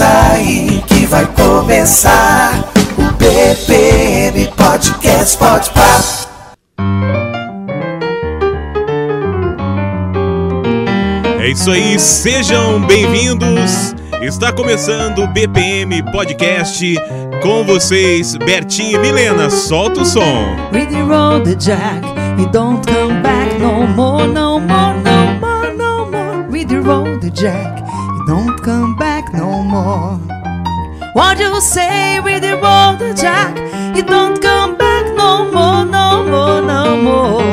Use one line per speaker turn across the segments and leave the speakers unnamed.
Aí que vai começar o BPM Podcast Pode Pá.
É isso aí, sejam bem-vindos. Está começando o BPM Podcast com vocês, Bertinho e Milena. Solta o som.
Really roll the jack, he don't come back no more, no more, no more, no more. Really roll the jack, he don't come back more. What you say, roll the jack, he don't come back no more, no more, no more.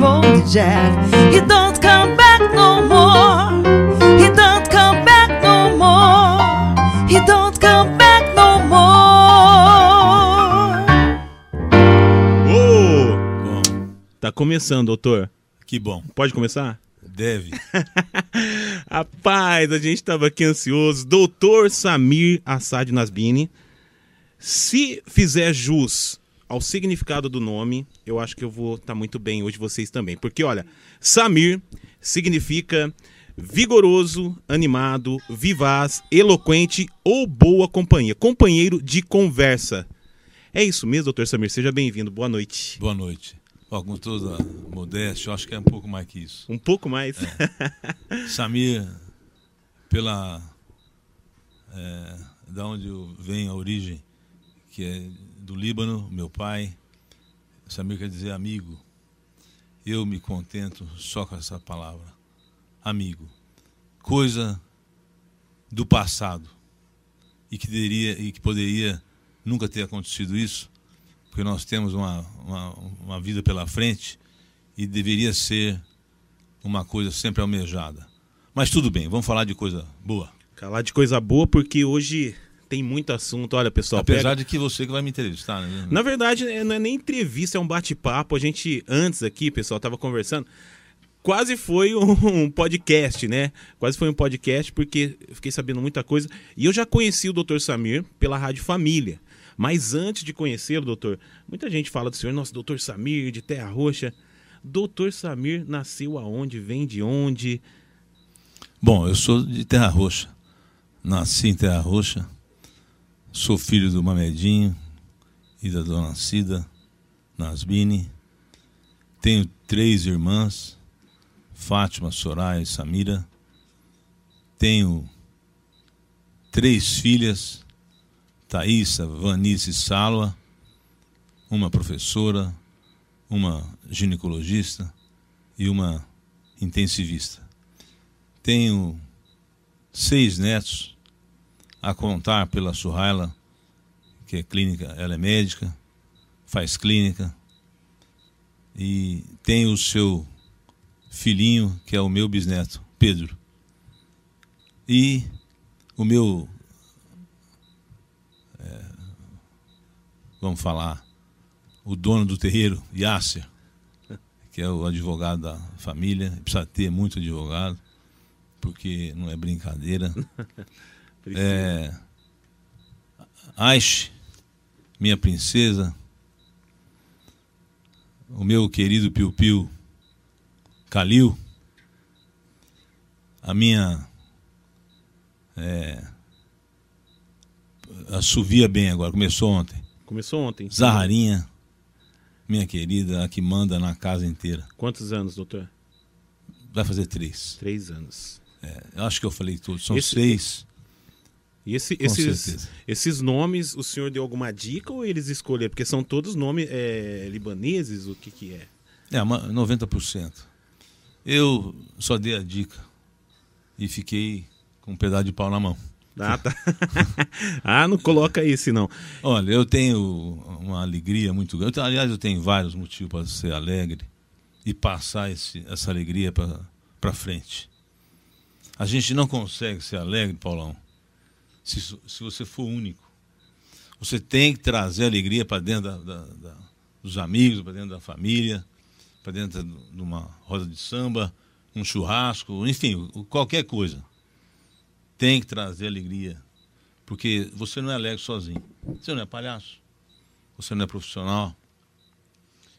Roll the jack, he don't come back no more. He don't come back no more. He don't come back no more.
Ô, tá começando, doutor.
Que bom.
Pode começar?
Deve.
Rapaz, a gente tava aqui ansioso. Doutor Samir Assad Nasbini. Se fizer jus ao significado do nome, eu acho que eu vou estar muito bem hoje, vocês também. Porque, olha, Samir significa vigoroso, animado, vivaz, eloquente ou boa companhia. Companheiro de conversa. É isso mesmo, doutor Samir. Seja bem-vindo. Boa noite.
Boa noite. Ó, com toda modéstia, eu acho que é um pouco mais que isso.
Um pouco mais.
Samir, pela. É, da onde eu venho, a origem, que é do Líbano, meu pai. Samir quer dizer amigo. Eu me contento só com essa palavra. Amigo. Coisa do passado. E que, deveria, e que poderia nunca ter acontecido isso, porque nós temos uma, uma, uma vida pela frente e deveria ser uma coisa sempre almejada. Mas tudo bem, vamos falar de coisa boa.
Falar de coisa boa, porque hoje tem muito assunto. Olha, pessoal.
Apesar
pega-
de que você que vai me entrevistar, né?
Na verdade, é- não é nem entrevista, é um bate-papo. A gente, antes aqui, pessoal, tava conversando. Quase foi um podcast, né? Quase foi um podcast, porque eu fiquei sabendo muita coisa. E eu já conheci o Dr. Samir pela Rádio Família. Mas antes de conhecê-lo, doutor, muita gente fala do senhor, nossa, doutor Samir, de Terra Roxa. Doutor Samir nasceu aonde? Vem de onde?
Bom, eu sou de Terra Roxa. Nasci em Terra Roxa. Sou filho do Mamedinho e da dona Cida Nasbini. Tenho três irmãs, Fátima, Soraya e Samira. Tenho três filhas, Thaísa, Vanice Sálva. Uma professora, uma ginecologista e uma intensivista. Tenho seis netos, a contar pela Surraila, que é clínica, ela é médica, faz clínica, e tenho o seu filhinho, que é o meu bisneto, Pedro. E o meu. Vamos falar, o dono do terreiro, Yasser, que é o advogado da família, precisa ter muito advogado porque não é brincadeira. É, Aish, minha princesa, o meu querido Piu Piu Calil, a minha é, assovia bem agora, começou ontem.
Começou ontem.
Zaharinha, minha querida, a que manda na casa inteira.
Quantos anos, doutor?
Vai fazer três.
Três anos.
É, eu acho que eu falei tudo. São
Esse-
seis.
E esse- esses, esses nomes, o senhor deu alguma dica ou eles escolheram? Porque são todos nomes é, libaneses, o que que é?
É, uma- 90%. Eu só dei a dica e fiquei com um pedaço de pau na mão.
Ah, tá. ah, não coloca esse não.
Olha, eu tenho uma alegria muito grande. Aliás, eu tenho vários motivos para ser alegre e passar esse- essa alegria para frente. A gente não consegue ser alegre, Paulão, se, se você for único. Você tem que trazer alegria para dentro da- da- da- dos amigos, para dentro da família, para dentro de uma roda de samba, um churrasco, enfim, qualquer coisa. Tem que trazer alegria. Porque você não é alegre sozinho. Você não é palhaço. Você não é profissional.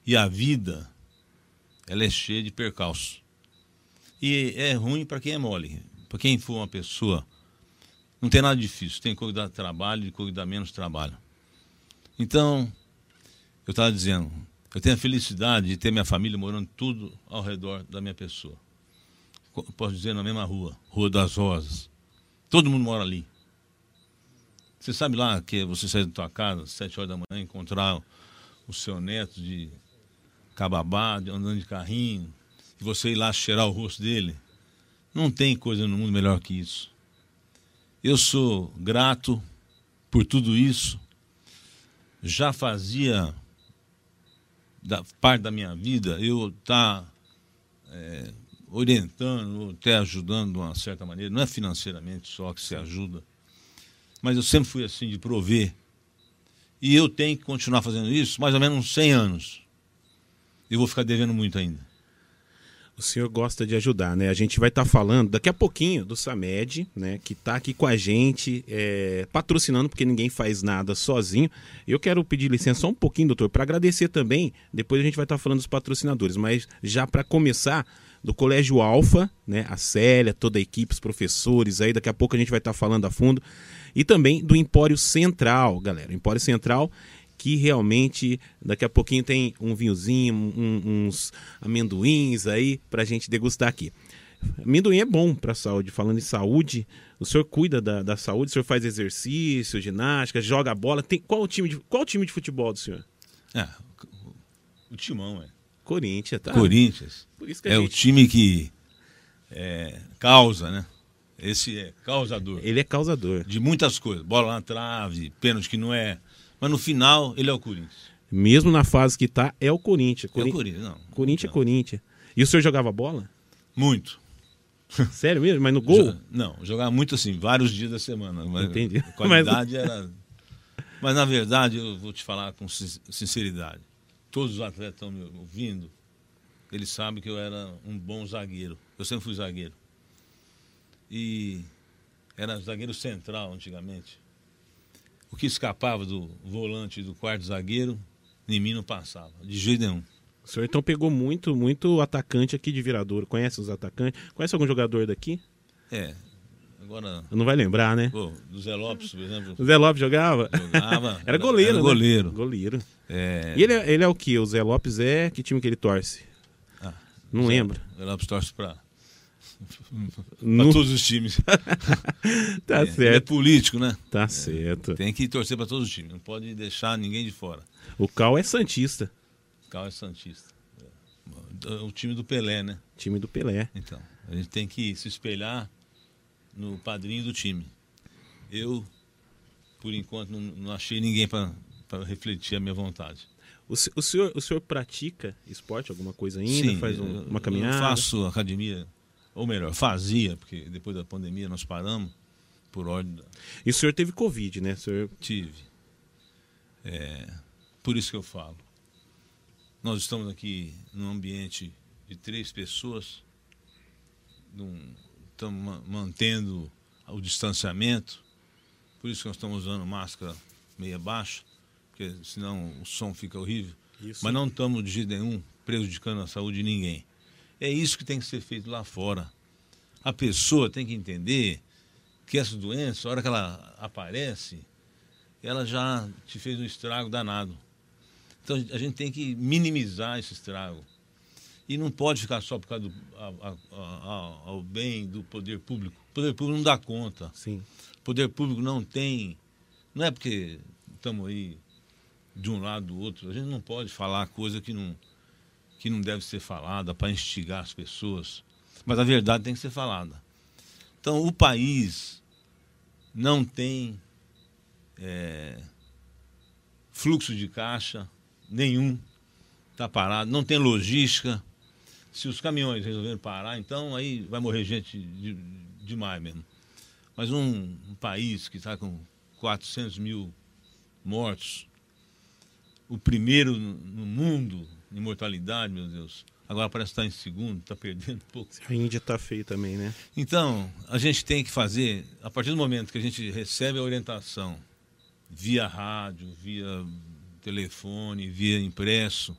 E a vida, ela é cheia de percalços. E é ruim para quem é mole. Para quem for uma pessoa Não tem nada difícil. Tem que dá trabalho e dá menos trabalho. Então, eu estava dizendo, eu tenho a felicidade de ter minha família morando tudo ao redor da minha pessoa. Posso dizer na mesma rua, Rua das Rosas. Todo mundo mora ali. Você sabe lá que você sai da tua casa às sete horas da manhã encontrar o seu neto de cababá, de- andando de carrinho, e você ir lá cheirar o rosto dele. Não tem coisa no mundo melhor que isso. Eu sou grato por tudo isso. Já fazia da parte da minha vida eu estar orientando, até ajudando de uma certa maneira. Não é financeiramente só que se ajuda, mas eu sempre fui assim de prover. E eu tenho que continuar fazendo isso mais ou menos uns 100 anos. Eu vou ficar devendo muito ainda.
O senhor gosta de ajudar, né? A gente vai estar falando daqui a pouquinho do Samed, né? Que está aqui com a gente, é, patrocinando, porque ninguém faz nada sozinho. Eu quero pedir licença só um pouquinho, doutor, para agradecer também. Depois a gente vai estar falando dos patrocinadores, mas já para começar, do Colégio Alfa, né? A Célia, toda a equipe, os professores aí, daqui a pouco a gente vai estar falando a fundo. E também do Empório Central, galera. Empório Central que realmente daqui a pouquinho tem um vinhozinho, um- uns amendoins aí pra gente degustar aqui. Amendoim é bom pra saúde. Falando em saúde, o senhor cuida da, da saúde, o senhor faz exercício, ginástica, joga bola. Tem, qual, o time de, qual o time de futebol do senhor?
É, o timão é.
Corinthians, tá?
Corinthians é o
gente-
time que é, causa, né? Esse é causador
Ele é causador.
de muitas coisas. Bola na trave, pênalti que não é. Mas no final, ele é o Corinthians.
Mesmo na fase que tá, é o Corinthians.
É o Corinthians, não.
Corinthians é
Não.
Corinthians. E o senhor jogava bola?
Muito.
Sério mesmo? Mas no gol?
Não, jogava muito assim, vários dias da semana. Mas
Entendi.
A qualidade era. Mas na verdade, eu vou te falar com sin- sinceridade. Todos os atletas estão me ouvindo, eles sabem que eu era um bom zagueiro. Eu sempre fui zagueiro. E era zagueiro central antigamente. O que escapava do volante do quarto zagueiro, em mim não passava, de jeito nenhum.
O senhor então pegou muito, muito atacante aqui de Viradouro. Conhece os atacantes? Conhece algum jogador daqui?
É, agora,
Não vai lembrar, né?
pô, do Zé Lopes, por exemplo,
O Zé Lopes jogava?
jogava.
Era goleiro,
era
né?
goleiro. É,
E ele é, ele é o que? O Zé Lopes é. Que time que ele torce?
Ah,
Não
Zé-
lembro.
Zé Lopes torce pra, pra todos os times.
Tá
É, é
certo.
político, né?
Tá certo.
Tem que torcer pra todos os times. Não pode deixar ninguém de fora.
O Cal é Santista.
Cal é Santista. É O time do Pelé, né?
Time do Pelé.
Então, a gente tem que se espelhar no padrinho do time. Eu, por enquanto, não, não achei ninguém para refletir a minha vontade.
O, se- o senhor, o senhor pratica esporte, alguma coisa ainda? Faz um- uma caminhada?
Eu faço academia, ou melhor, fazia, porque depois da pandemia nós paramos, por ordem da,
E o senhor teve Covid, né? O senhor...
tive. É, por isso que eu falo. Nós estamos aqui num ambiente de três pessoas, num- estamos ma- mantendo o distanciamento, por isso que nós estamos usando máscara meia baixa, porque senão o som fica horrível.
Isso.
Mas não estamos de jeito nenhum prejudicando a saúde de ninguém. É isso que tem que ser feito lá fora. A pessoa tem que entender que essa doença, a hora que ela aparece, ela já te fez um estrago danado. Então a gente tem que minimizar esse estrago. E não pode ficar só por causa do a- a- a- ao bem do poder público. O poder público não dá conta.
Sim.
O poder público não tem. Não é porque estamos aí de um lado do outro. A gente não pode falar coisa que não, que não deve ser falada para instigar as pessoas. Mas a verdade tem que ser falada. Então, o país não tem é, fluxo de caixa nenhum, está parado, não tem logística. Se os caminhões resolverem parar, então aí vai morrer gente de- demais mesmo. Mas um, um país que está com 400 mil mortos, o primeiro no mundo em mortalidade, meu Deus, agora parece estar em segundo, está perdendo um pouco.
A Índia tá feia também, né?
Então, a gente tem que fazer, a partir do momento que a gente recebe a orientação via rádio, via telefone, via impresso,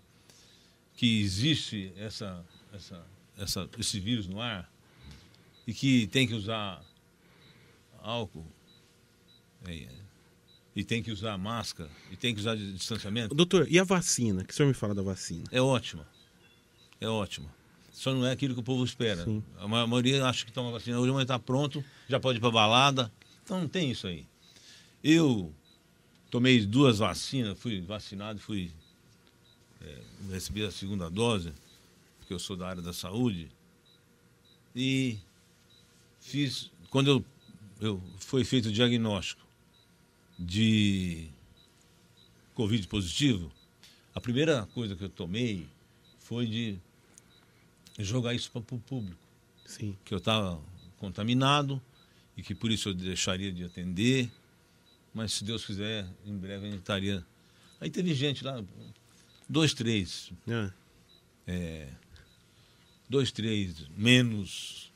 que existe essa, essa, essa, esse vírus no ar e que tem que usar álcool É, e tem que usar máscara, e tem que usar distanciamento.
Doutor, e a vacina? Que o senhor me fala da vacina?
É ótima. É ótima. Só não é aquilo que o povo espera.
Sim.
A ma- maioria acha que toma vacina hoje, mas está pronto, já pode ir para balada. Então não tem isso aí. Eu tomei duas vacinas, fui vacinado, fui é, recebi a segunda dose, porque eu sou da área da saúde. E fiz quando eu, eu foi feito o diagnóstico de Covid positivo, a primeira coisa que eu tomei foi de jogar isso para o público,
Sim.
que eu estava contaminado e que por isso eu deixaria de atender, mas se Deus quiser, em breve a gente estaria. Aí teve gente lá, dois, três,
Ah,
é, dois, três menos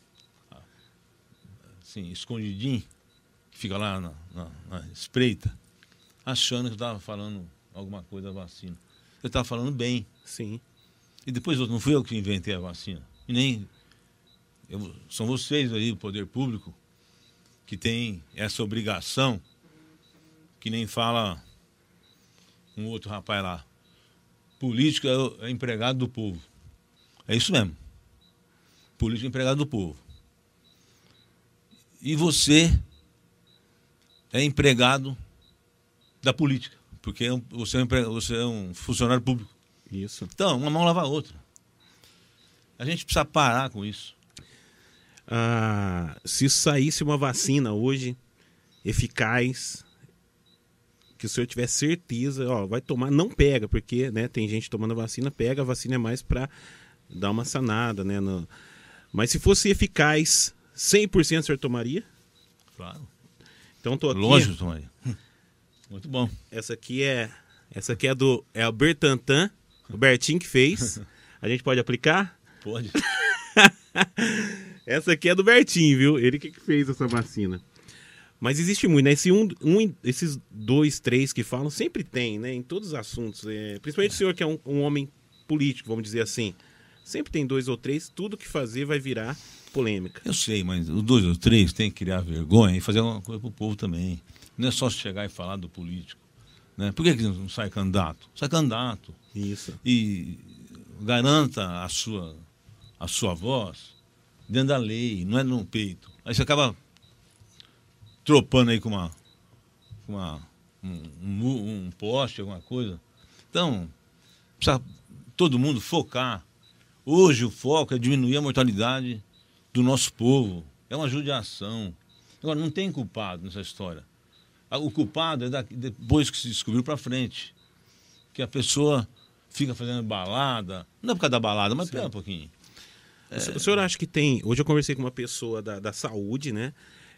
assim, escondidinho, fica lá na, na- na espreita, achando que eu estava falando alguma coisa da vacina. Eu estava falando bem.
sim.
E depois não fui eu que inventei a vacina. E nem. eu- são vocês aí, o poder público, que tem essa obrigação, que nem fala um outro rapaz lá. Político é, é empregado do povo. É isso mesmo. Político é empregado do povo. E você é empregado da política, porque é você é um, você é um funcionário público.
Isso.
Então, uma mão lava a outra. A gente precisa parar com isso.
Ah, se saísse uma vacina hoje, eficaz, que o senhor tiver certeza, ó, vai tomar, não pega, porque, né, tem gente tomando vacina, pega, a vacina é mais pra dar uma sanada, né, no- mas se fosse eficaz, 100% o senhor tomaria?
Claro.
Então tô aqui,
Lógico, Tomaria. Muito bom.
essa aqui é, essa aqui é do, é o Bertantan, o Bertinho que fez, a gente pode aplicar?
Pode.
Essa aqui é do Bertinho, viu? Ele que fez essa vacina. Mas existe muito, né? Esse um, um- esses dois, três que falam, sempre tem, né? Em todos os assuntos. é, principalmente o senhor que é um, um homem político, vamos dizer assim. Sempre tem dois ou três, tudo que fazer vai virar polêmica.
Eu sei, mas os dois ou três têm que criar vergonha e fazer alguma coisa pro povo também. Não é só chegar e falar do político. Né? Por que, que não sai candidato? Sai candidato.
Isso.
E garanta a sua, a sua voz dentro da lei, não é no peito. Aí você acaba tropando aí com uma, com uma um, um um poste, alguma coisa. Então, precisa todo mundo focar. Hoje o foco é diminuir a mortalidade do nosso povo. É uma judiação. Agora, não tem culpado nessa história. Ah, O culpado é da- depois que se descobriu para frente. Que a pessoa fica fazendo balada. Não é por causa da balada, mas pera um pouquinho.
O se- O senhor acha que tem. Hoje eu conversei com uma pessoa da, da saúde, né?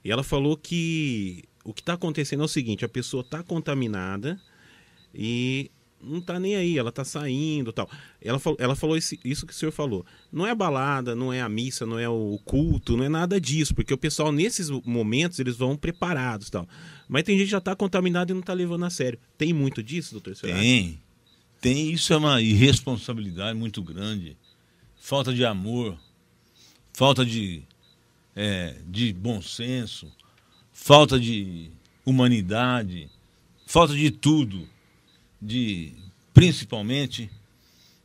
E ela falou que o que está acontecendo é o seguinte: a pessoa está contaminada e não tá nem aí, ela tá saindo tal. Ela falou, ela falou isso que o senhor falou. Não é a balada, não é a missa, não é o culto, não é nada disso, porque o pessoal, nesses momentos, eles vão preparados tal. Mas tem gente que já tá contaminada e não tá levando a sério. Tem muito disso, doutor?
Tem. Tem. Isso é uma irresponsabilidade muito grande. Falta de amor, falta de, é, de bom senso, falta de humanidade, falta de tudo. De, principalmente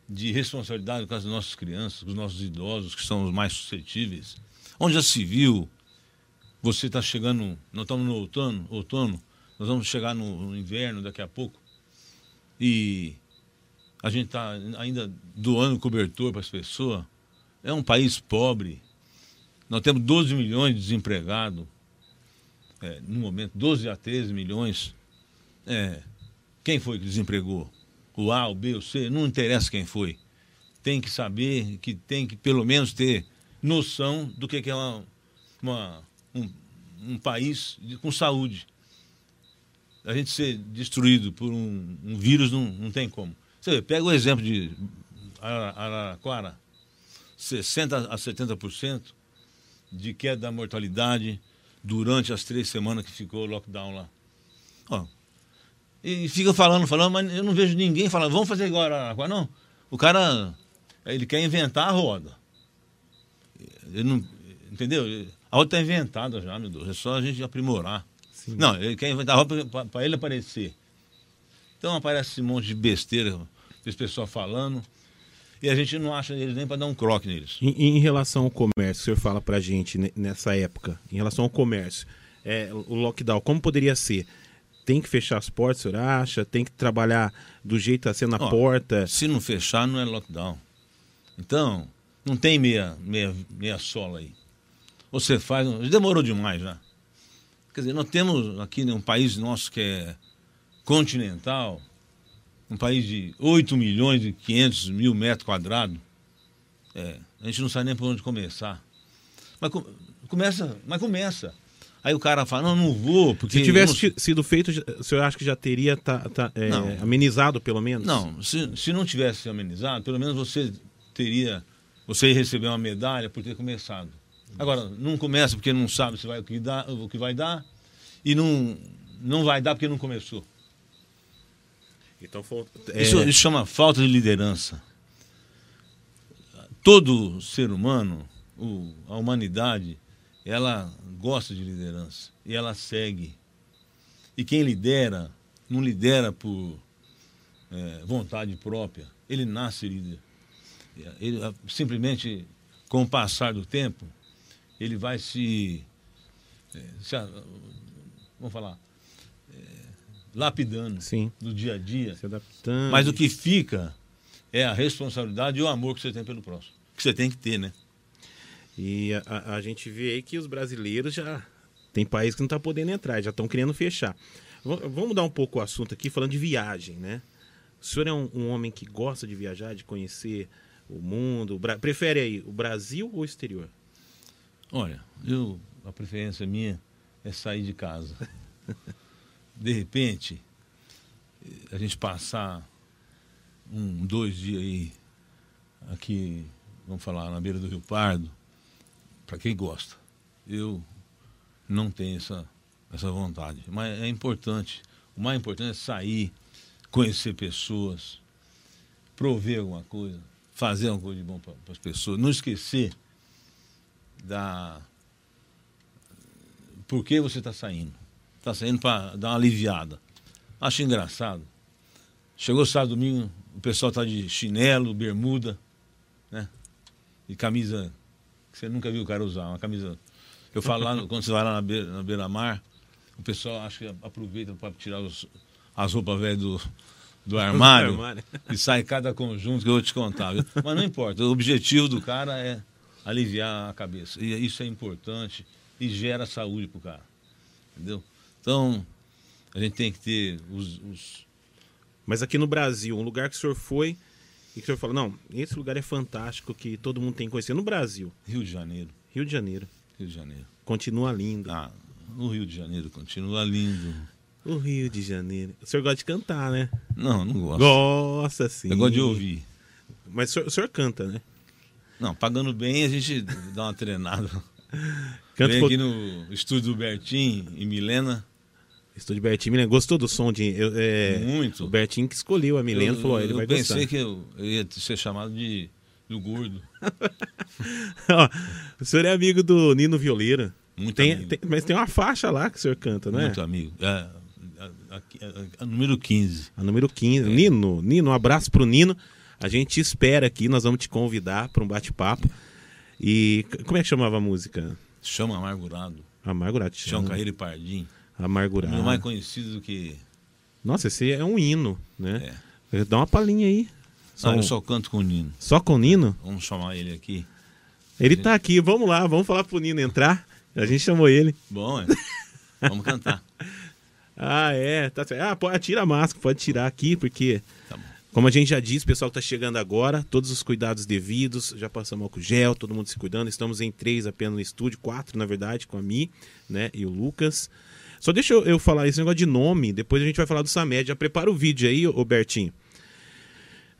de responsabilidade com as nossas crianças, com os nossos idosos, que são os mais suscetíveis. Onde já se viu, você está chegando, nós estamos no outono, outono, nós vamos chegar no, no inverno daqui a pouco, e a gente está ainda doando cobertor para as pessoas. É um país pobre. Nós temos 12 milhões de desempregados. É, no momento, 12 a 13 milhões. É, quem foi que desempregou? O A, o B, o C? Não interessa quem foi. Tem que saber, que tem que pelo menos ter noção do que é uma, uma- um, um país de- com saúde a gente ser destruído por um, um vírus não, não tem como. Você vê, pega o exemplo de Ara- Araraquara, 60% a 70% de queda da mortalidade durante as três semanas que ficou o lockdown lá. E fica falando, falando, mas eu não vejo ninguém falando, vamos fazer igual Araraquara. Não, o cara, ele quer inventar a roda. Ele não, entendeu? A roda está inventada já, meu Deus, é só a gente aprimorar. Não, ele quer inventar roupa pra- pra ele aparecer. Então aparece esse monte de besteira, esse pessoal falando, e a gente não acha eles nem pra dar um croque neles.
Em, em relação ao comércio, o senhor fala pra gente ne- nessa época, em relação ao comércio, é, o lockdown, como poderia ser? Tem que fechar as portas, o senhor acha? Tem que trabalhar do jeito a ser na
Ó,
porta?
Se não fechar, não é lockdown. Então, não tem meia, meia, meia sola aí. Você faz. Demorou demais já. Quer dizer, nós temos aqui né, um país nosso que é continental, um país de 8 milhões e 500 mil metros quadrados. É, a gente não sabe nem por onde começar. Mas com- começa, mas começa. Aí o cara fala, não, não vou, porque.
Se tivesse
não-
sido feito, o senhor acha que já teria tá- tá, é, amenizado, pelo menos?
Não, se, se não tivesse amenizado, pelo menos você teria. Você ia receber uma medalha por ter começado. Agora, não começa porque não sabe se vai, o, que dá, o que vai dar e não, não vai dar porque não começou.
Então, é,
Isso, isso chama falta de liderança. Todo ser humano, o- a humanidade, ela gosta de liderança e ela segue. E quem lidera, não lidera por eh, vontade própria, ele nasce líder. Ele, simplesmente, com o passar do tempo, ele vai se. eh, se vamos falar. eh, lapidando
Sim,
do dia a dia.
se adaptando.
Mas o que fica é a responsabilidade e o amor que você tem pelo próximo. Que você tem que ter, né?
E a, a- gente vê aí que os brasileiros já. Tem país que não tá podendo entrar, já estão querendo fechar. V- vamos mudar um pouco o assunto aqui, falando de viagem, né? O senhor é um, um homem que gosta de viajar, de conhecer o mundo. o Prefere aí o Brasil ou o exterior?
Olha, eu, a preferência minha é sair de casa. De repente, a gente passar um, dois dias aí, aqui, vamos falar, na beira do Rio Pardo, para quem gosta. Eu não tenho essa, essa vontade. Mas é importante. O mais importante é sair, conhecer pessoas, prover alguma coisa, fazer alguma coisa de bom para as pessoas. Não esquecer da. Por que você está saindo? Está saindo para dar uma aliviada. Acho engraçado. Chegou sábado domingo, o pessoal está de chinelo, bermuda, né? E camisa você nunca viu o cara usar, uma camisa. Eu falo lá, quando você vai lá na beira, beira-mar, o pessoal acha que aproveita para tirar os- as roupas velhas do, do armário,
armário.
e sai cada conjunto que eu vou te contar. viu? Mas não importa, o objetivo do cara é aliviar a cabeça. E isso é importante e gera saúde pro cara. Entendeu? Então, a gente tem que ter os. os-
Mas aqui no Brasil, um lugar que o senhor foi e que o senhor falou, não, esse lugar é fantástico, que todo mundo tem que conhecer. No Brasil,
Rio de Janeiro.
Rio de Janeiro,
Rio de Janeiro.
continua lindo.
Ah, o Rio de Janeiro continua lindo.
O Rio de Janeiro. O senhor gosta de cantar, né?
Não, não gosto.
Gosta, sim.
Eu gosto de ouvir.
Mas o senhor, o senhor canta, né?
Não, pagando bem a gente dá uma treinada.
Canta
Vem aqui no estúdio do Bertim e Milena.
Estúdio Bertinho. Milena, gostou do som de. eu- é,
Muito.
O Bertinho que escolheu a Milena
eu,
falou, ó, ele
eu
vai
pensei
gostar.
que eu, ia ser chamado de do gordo.
Ó, o senhor é amigo do Nino Violeira.
Muito
Tem-
amigo.
tem- mas tem uma faixa lá que o senhor canta, não é?
Muito amigo. É, a, a- a- número 15.
A número 15. Nino, Nino, um abraço pro Nino. A gente te espera aqui, nós vamos te convidar para um bate-papo. E como é que chamava a música?
Chama Amargurado.
Amargurado.
Chão Carreiro e Pardim.
Amargurado.
Meu mais conhecido do que.
Nossa, esse é um hino, né?
É.
Dá uma palhinha aí. Só,
eu
um-
só canto com o Nino.
só com o Nino?
Vamos chamar ele aqui.
Ele tá aqui, vamos lá, vamos falar pro Nino entrar. A gente chamou ele.
Bom, é. Vamos cantar.
Ah, é, tá certo. Ah, pode, tira a máscara, pode tirar aqui, porque,
Tá bom.
como a gente já disse, pessoal que tá chegando agora, todos os cuidados devidos, já passamos álcool gel, todo mundo se cuidando. Estamos em três apenas no estúdio, quatro, na verdade, com a Mi, né, e o Lucas. Só deixa eu, eu falar esse negócio de nome, depois a gente vai falar do Samed. Já prepara o vídeo aí, ô Bertinho.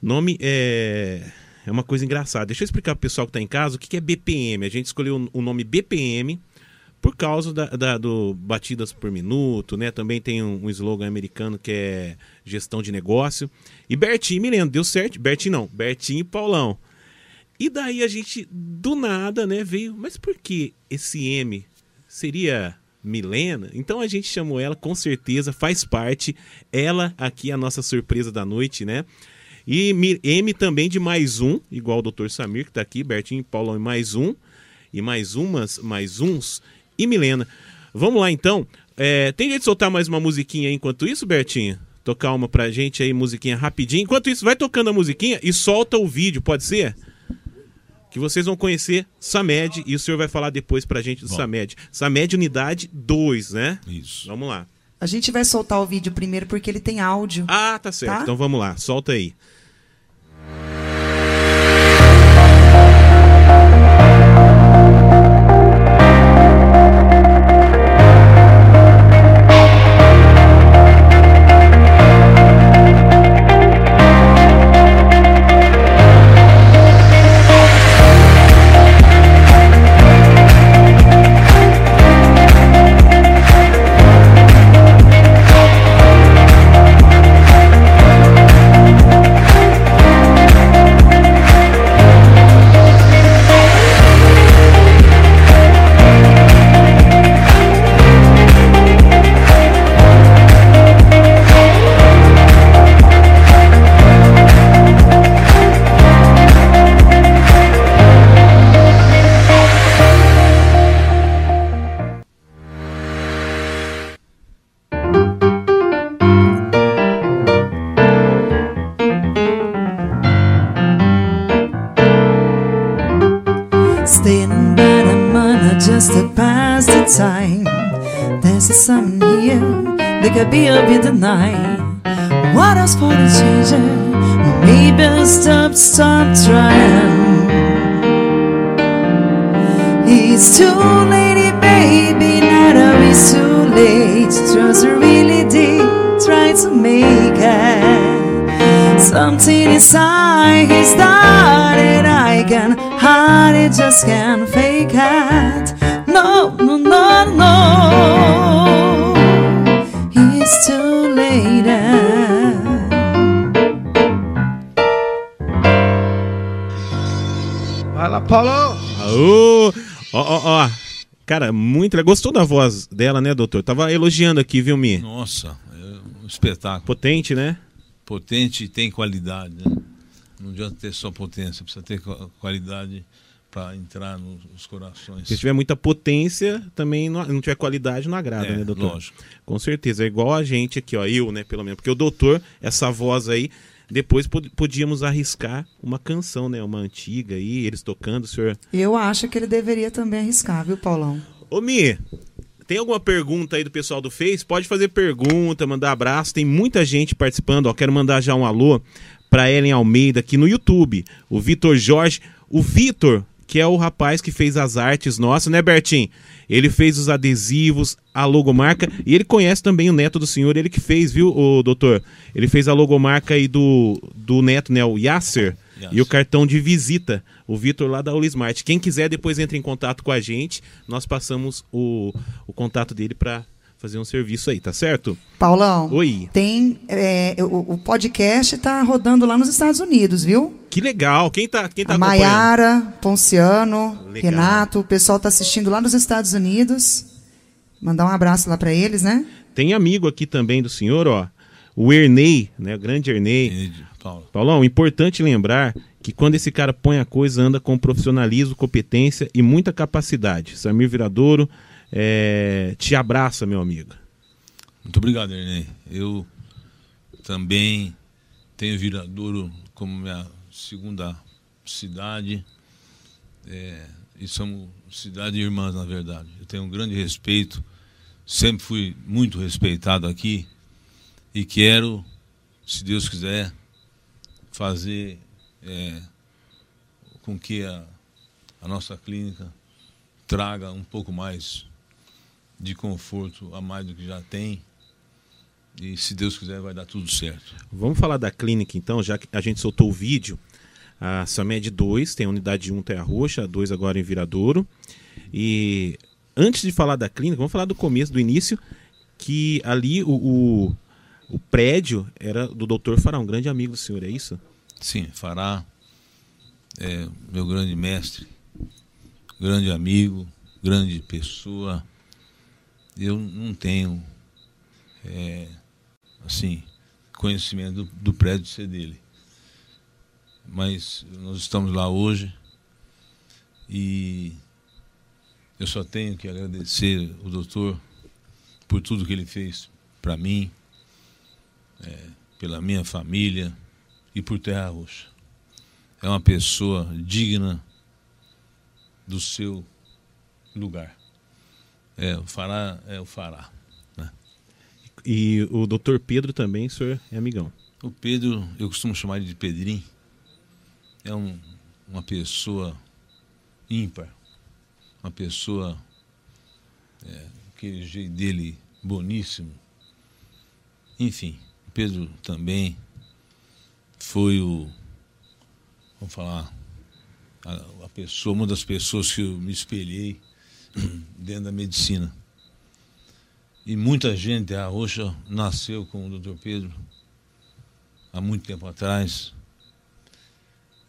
Nome é, é uma coisa engraçada. Deixa eu explicar pro pessoal que tá em casa o que, que é BPM. A gente escolheu o nome BPM por causa da, da- do batidas por minuto, né? Também tem um, um slogan americano que é gestão de negócio. E Bertinho, me lembro, deu certo. Bertinho não, Bertinho e Paulão. E daí a gente, do nada, né, veio. Mas por que esse M? Seria Milena. Então a gente chamou ela, com certeza, faz parte. Ela aqui é a nossa surpresa da noite, né? E M também de mais um, igual o Dr. Samir, que tá aqui, Bertinho Paulão e mais um. E mais umas, mais uns. E Milena. Vamos lá então. É, tem jeito de soltar mais uma musiquinha aí enquanto isso, Bertinho? Tocar uma pra gente aí, musiquinha rapidinho. Enquanto isso, vai tocando a musiquinha e solta o vídeo, pode ser? Que vocês vão conhecer Samed e o senhor vai falar depois pra gente do
Bom.
Samed. Samed Unidade 2, né?
Isso.
Vamos lá.
A gente vai soltar o vídeo primeiro porque ele tem áudio.
Ah, tá certo.
Tá?
Então vamos lá, solta aí.
Could be a bit tonight. What else for the changer? Maybe stop, stop trying. It's too late, baby. Now it's too late. Trust I really did try to make it. Something inside is started. I can hide it, just can't fake it.
Paulo!
Aô! Ó, ó, ó. Cara, muito legal. Gostou da voz dela, né, doutor? Tava elogiando aqui, viu, Mi?
Nossa, é um espetáculo.
Potente, né?
Potente e tem qualidade. Né? Não adianta ter só potência, precisa ter qua- qualidade para entrar nos, nos corações.
Se tiver muita potência, também não, não tiver qualidade, não agrada,
É,
né, doutor?
lógico.
Com certeza. É igual a gente aqui, ó. Eu, né, pelo menos. Porque o doutor, essa voz aí, depois pod- podíamos arriscar uma canção, né? Uma antiga aí, eles tocando, o senhor.
Eu acho que ele deveria também arriscar, viu, Paulão?
Ô, Mi, tem alguma pergunta aí do pessoal do Face? Pode fazer pergunta, mandar abraço. Tem muita gente participando. Ó, quero mandar já um alô pra Ellen Almeida aqui no YouTube. O Vitor Jorge. O Vitor, que é o rapaz que fez as artes nossas, né, Bertim? Ele fez os adesivos, a logomarca. E ele conhece também o neto do senhor, ele que fez, viu, ô, doutor? Ele fez a logomarca aí do, do neto, né, o Yasser.
Yasser.
E o cartão de visita, o Vitor lá da Ulismart. Quem quiser depois entra em contato com a gente, nós passamos o, o contato dele para fazer um serviço aí, tá certo?
Paulão,
Oi.
tem. é, o, o podcast tá rodando lá nos Estados Unidos, viu?
Que legal. Quem tá, quem tá
A
acompanhando?
Maiara, Ponciano,
Legal.
Renato, o pessoal tá assistindo lá nos Estados Unidos. Mandar um abraço lá pra eles, né?
Tem amigo aqui também do senhor, ó. O Ernei, né? O grande Ernei.
Paulo?
Paulão, importante lembrar que quando esse cara põe a coisa, anda com profissionalismo, competência e muita capacidade. Samir Viradouro é, te abraça, meu amigo.
Muito obrigado, Ernei. Eu também tenho Viradouro como minha segunda cidade. É, e somos cidade irmãs, na verdade. Eu tenho um grande respeito, sempre fui muito respeitado aqui e quero, se Deus quiser, fazer é, com que a, a nossa clínica traga um pouco mais de conforto a mais do que já tem. E se Deus quiser, vai dar tudo certo.
Vamos falar da clínica então, já que a gente soltou o vídeo. A SAMED 2, tem a unidade 1 Terra Roxa, a 2 agora em Viradouro. E antes de falar da clínica, vamos falar do começo, do início, que ali o, o, o prédio era do Dr. Fará, um grande amigo do senhor, é isso?
Sim, Fará é meu grande mestre, grande amigo, grande pessoa. Eu não tenho, é, assim, conhecimento do, do prédio ser dele. Mas nós estamos lá hoje e eu só tenho que agradecer o doutor por tudo que ele fez para mim, é, pela minha família e por Terra Roxa. É uma pessoa digna do seu lugar. É, o fará é o fará. Né?
E o doutor Pedro também, o senhor é amigão.
O Pedro, eu costumo chamar ele de Pedrinho, é um, uma pessoa ímpar, uma pessoa, é, aquele jeito dele boníssimo. Enfim, Pedro também foi o, vamos falar, a, a pessoa, uma das pessoas que eu me espelhei dentro da medicina. E muita gente, a Roxa nasceu com o Dr. Pedro há muito tempo atrás.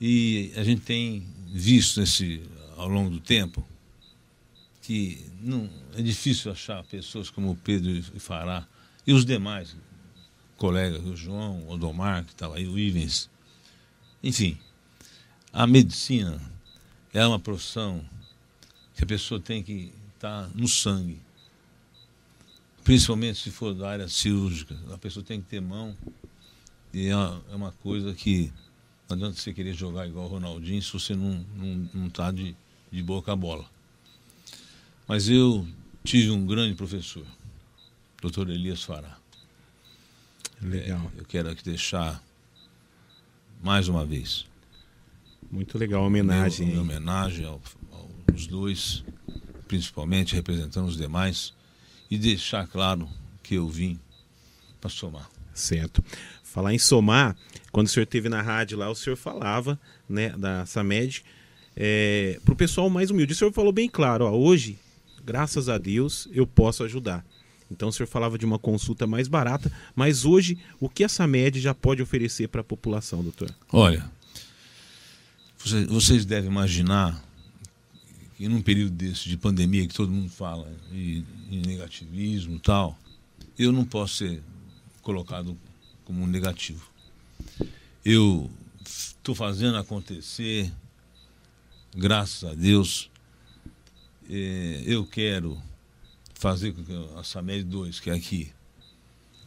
E a gente tem visto nesse, ao longo do tempo que não, é difícil achar pessoas como o Pedro e Fará e os demais colegas, o João, o Odomar, que estava aí, o Ivens. Enfim, a medicina é uma profissão que a pessoa tem que estar tá no sangue. Principalmente se for da área cirúrgica. A pessoa tem que ter mão. E é uma, é uma coisa que não adianta você querer jogar igual o Ronaldinho se você não está não, não tá de, de boca a bola. Mas eu tive um grande professor, doutor Elias Fará.
Legal.
É, eu quero aqui deixar mais uma vez.
Muito legal a homenagem.
Minha homenagem ao, aos dois, principalmente representando os demais, e deixar claro que eu vim para somar.
Certo. Falar em somar, quando o senhor esteve na rádio lá, o senhor falava né, da SAMED é, para o pessoal mais humilde. O senhor falou bem claro, ó, hoje, graças a Deus, eu posso ajudar. Então o senhor falava de uma consulta mais barata, mas hoje, o que essa média já pode oferecer para a população, doutor?
Olha, vocês devem imaginar que num período desse de pandemia que todo mundo fala e, e negativismo e tal, eu não posso ser colocado como negativo. Eu estou fazendo acontecer, graças a Deus. É, eu quero fazer com que a Samed 2, que é aqui,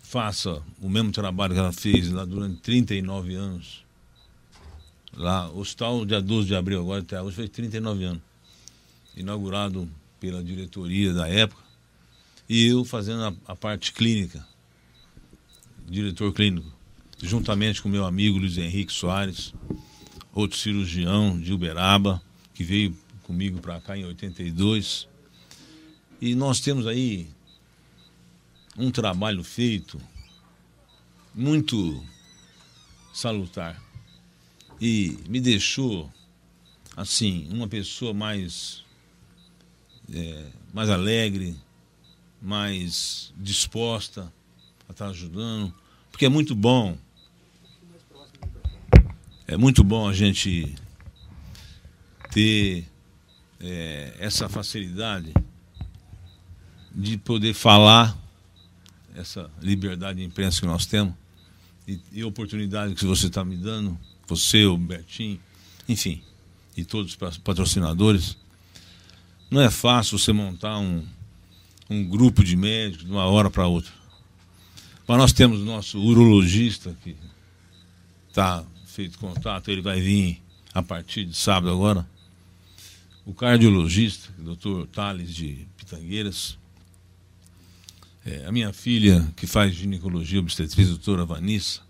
faça o mesmo trabalho que ela fez lá durante 39 anos. Lá, o hospital, dia 12 de abril, agora até hoje, fez 39 anos. Inaugurado pela diretoria da época. E eu fazendo a, a parte clínica diretor clínico, juntamente com meu amigo Luiz Henrique Soares, outro cirurgião de Uberaba, que veio comigo para cá em 82. E nós temos aí um trabalho feito muito salutar. E me deixou, assim, uma pessoa mais, é, mais alegre, mais disposta a estar ajudando. Porque é muito bom. É muito bom a gente ter é, essa facilidade de poder falar, essa liberdade de imprensa que nós temos, e, e oportunidade que você está me dando, você, o Bertinho, enfim, e todos os patrocinadores. Não é fácil você montar um, um grupo de médicos de uma hora para outra. Mas nós temos nosso urologista que está feito contato, ele vai vir a partir de sábado agora. O cardiologista, o doutor Thales de Pitangueiras. É, a minha filha, que faz ginecologia obstetriz, doutora Vanissa.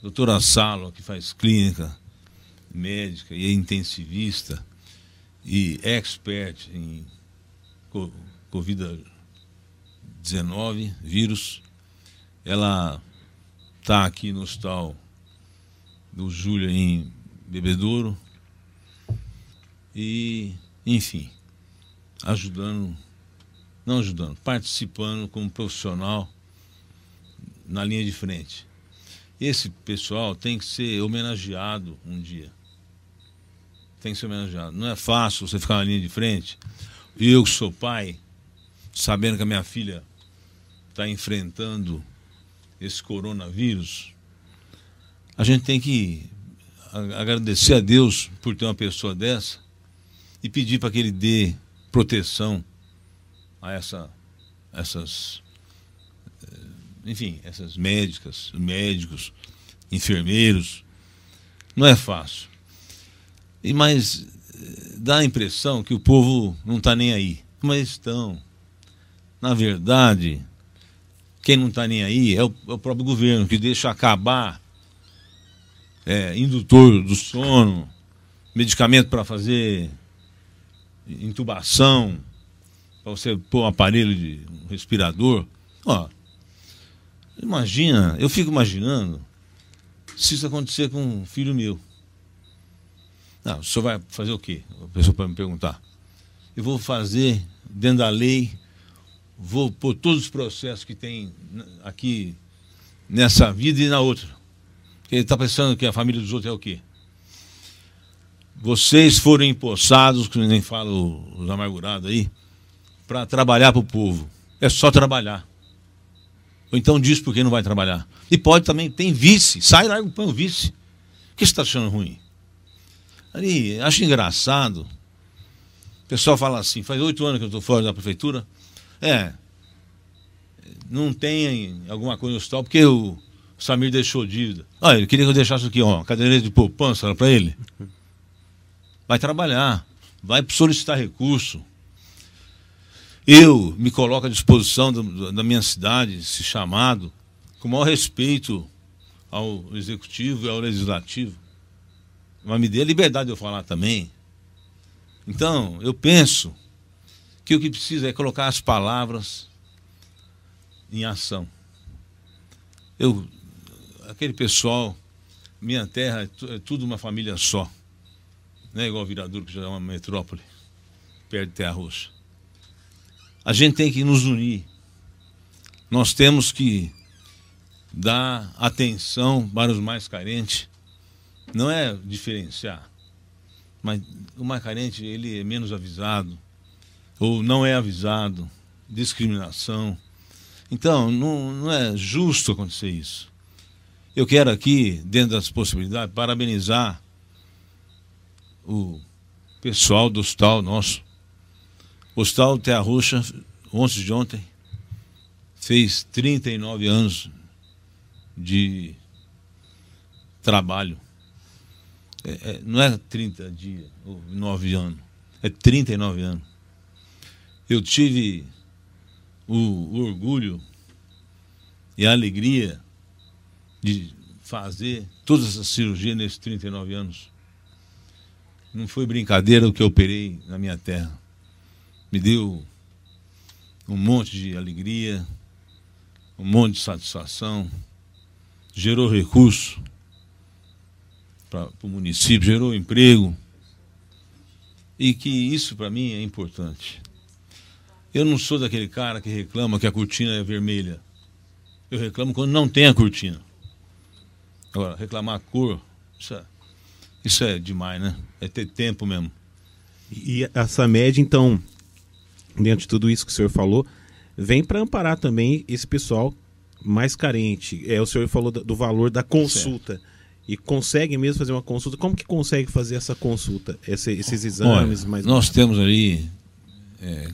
Doutora Salo, que faz clínica médica e é intensivista e expert em Covid-19, vírus. Ela está aqui no hospital do Júlia em Bebedouro. E, enfim, ajudando, não ajudando, participando como profissional na linha de frente. Esse pessoal tem que ser homenageado um dia. Tem que ser homenageado. Não é fácil você ficar na linha de frente. Eu que sou pai, sabendo que a minha filha está enfrentando esse coronavírus, a gente tem que agradecer a Deus por ter uma pessoa dessa e pedir para que ele dê proteção a essa, essas, eh, enfim, essas médicas, médicos, enfermeiros. Não é fácil. E mas dá a impressão que o povo não está nem aí. Mas estão. Na verdade, quem não está nem aí é o, é o, próprio governo, que deixa acabar é, indutor do sono, medicamento para fazer intubação, para você pôr um aparelho de um respirador. Ó, imagina, eu fico imaginando se isso acontecer com um filho meu. Não, o senhor vai fazer o quê? A pessoa pode me perguntar. Eu vou fazer, dentro da lei, vou pôr todos os processos que tem aqui nessa vida e na outra. Ele está pensando que a família dos outros é o quê? Vocês foram empossados, que nem falam os amargurados aí, para trabalhar para o povo. É só trabalhar. Ou então diz por que não vai trabalhar. E pode também, tem vice. Sai lá e põe o vice. O que você está achando ruim? Ali, acho engraçado. O pessoal fala assim, faz oito anos que eu estou fora da prefeitura. É, não tem alguma coisa no hospital, porque o Samir deixou dívida. Ah, ele queria que eu deixasse aqui, ó, caderneta de poupança para ele. Vai trabalhar, vai solicitar recurso. Eu me coloco à disposição do, da minha cidade, esse chamado, com o maior respeito ao executivo e ao legislativo. Mas me dê a liberdade de eu falar também. Então, eu penso que o que precisa é colocar as palavras em ação. Eu, aquele pessoal, minha terra é tudo uma família só. Não é igual Viradouro, que já é uma metrópole, perto de Terra Roxa. A gente tem que nos unir. Nós temos que dar atenção para os mais carentes não é diferenciar, mas o mais carente ele é menos avisado ou não é avisado, discriminação. Então, não, não é justo acontecer isso. Eu quero aqui, dentro das possibilidades, parabenizar o pessoal do hospital nosso. O hospital Terra Roxa, ontem de ontem, fez 39 anos de trabalho. É, é, não é 30 dias ou 9 anos, é 39 anos. Eu tive o, o orgulho e a alegria de fazer todas essas cirurgias nesses 39 anos. Não foi brincadeira o que eu operei na minha terra. Me deu um monte de alegria, um monte de satisfação, gerou recurso para o município, gerou emprego. E que isso para mim é importante. Eu não sou daquele cara que reclama que a cortina é vermelha. Eu reclamo quando não tem a cortina. Agora, reclamar a cor, isso é, isso é demais, né? É ter tempo mesmo.
E essa média, então, dentro de tudo isso que o senhor falou, vem para amparar também esse pessoal mais carente. É, o senhor falou do valor da consulta. Certo e consegue mesmo fazer uma consulta, como que consegue fazer essa consulta, esse, esses exames?
Olha, mais nós temos ali é,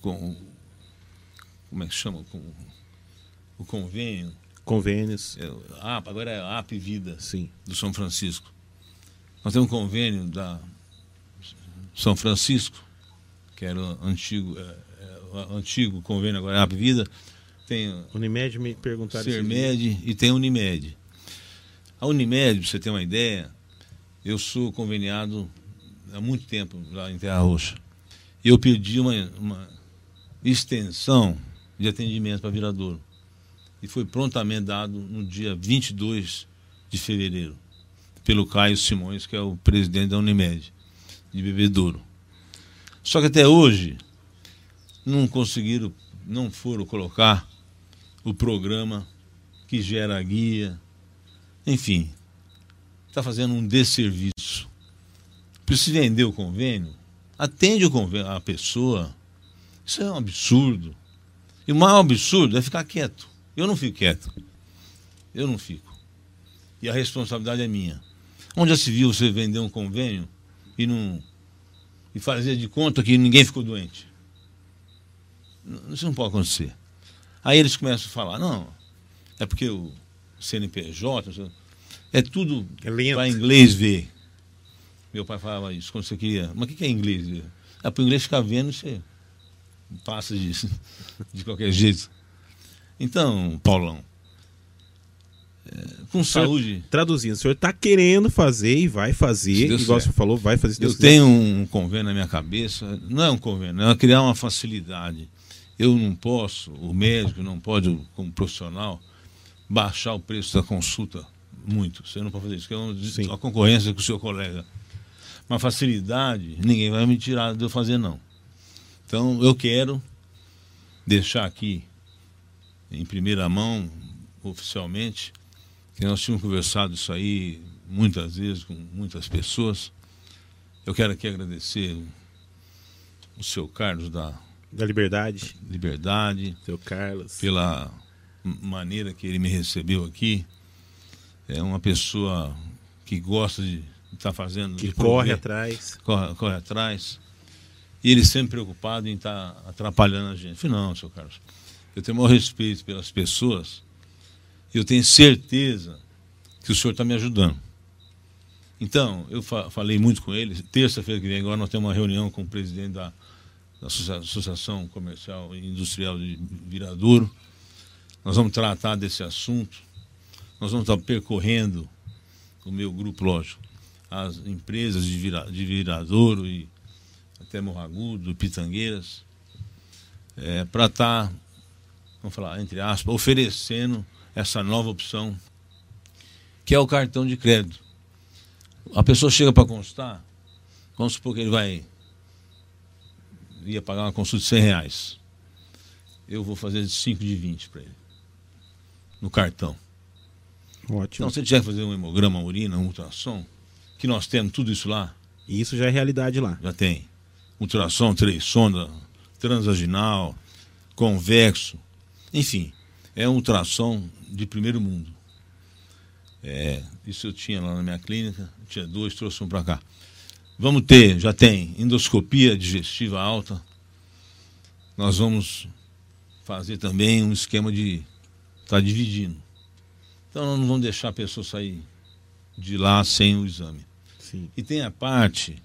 com, como é que chama? Com, o convênio.
Convênios.
É, AP, agora é AP Vida,
Sim.
do São Francisco. Nós temos um convênio da São Francisco, que era o antigo, é, é, o antigo convênio, agora é AP Vida. Tem
Unimed me perguntaram
Sermed e tem Unimed. A Unimed, para você ter uma ideia, eu sou conveniado há muito tempo lá em Terra Roxa. Eu pedi uma, uma extensão de atendimento para Viradouro. E foi prontamente dado no dia 22 de fevereiro, pelo Caio Simões, que é o presidente da Unimed, de Bebedouro. Só que até hoje não conseguiram, não foram colocar o programa que gera a guia, enfim, está fazendo um desserviço. Precisa vender o convênio, atende o convênio, a pessoa, Isso é um absurdo. E o maior absurdo é ficar quieto. Eu não fico quieto. Eu não fico. E a responsabilidade é minha. Onde já se viu você vender um convênio e não e fazer de conta que ninguém ficou doente? Isso não pode acontecer. Aí eles começam a falar, não, é porque o CNPJ, é tudo
É
para inglês ver. Meu pai falava isso quando você queria. Mas o que que é inglês ver? É para o inglês ficar vendo, você passa disso, de qualquer jeito. Então, Paulão, é, com saúde.
Traduzindo, o senhor está querendo fazer e vai fazer, igual o
quiser.
senhor falou, vai fazer. se Deus
Eu
quiser.
tenho um convênio na minha cabeça, não é um convênio, é criar uma facilidade. Eu não posso, o médico não pode, como profissional, baixar o preço da consulta muito. Você não pode fazer isso, que é uma, uma concorrência com o seu colega. Uma facilidade, ninguém vai me tirar de eu fazer, não. Então, eu quero deixar aqui, em primeira mão, oficialmente, que nós tínhamos conversado isso aí muitas vezes com muitas pessoas. Eu quero aqui agradecer o seu Carlos da
Da liberdade,
Liberdade,
seu Carlos.
pela maneira que ele me recebeu aqui. É uma pessoa que gosta de estar fazendo,
Que corre atrás.
corre, corre atrás. E ele sempre preocupado em estar atrapalhando a gente. Eu falei, não, seu Carlos, eu tenho o maior respeito pelas pessoas e eu tenho certeza que o senhor está me ajudando. Então, eu fa- falei muito com ele. Terça-feira que vem agora nós temos uma reunião com o presidente da, da Associa- Associação Comercial e Industrial de Viradouro. Nós vamos tratar desse assunto. Nós vamos estar percorrendo o meu grupo, lógico, as empresas de, vira, de Viradouro e até Morragudo, Pitangueiras, é, para estar, vamos falar, entre aspas, oferecendo essa nova opção, que é o cartão de crédito. A pessoa chega para constar, vamos supor que ele vai ia pagar uma consulta de 100 reais. Eu vou fazer de 5 de 20 para ele. No cartão.
Ótimo.
Então, se ele tiver que fazer um hemograma, uma urina, um ultrassom, que nós temos tudo isso lá,
E isso já é realidade lá.
já tem. Ultrassom, três sonda, transvaginal, convexo, enfim, é um ultrassom de primeiro mundo. É, isso eu tinha lá na minha clínica, tinha dois, trouxe um para cá. Vamos ter, já tem, endoscopia digestiva alta. Nós vamos fazer também um esquema de estar tá dividindo. Então nós não vamos deixar a pessoa sair de lá sem o exame.
Sim.
E tem a parte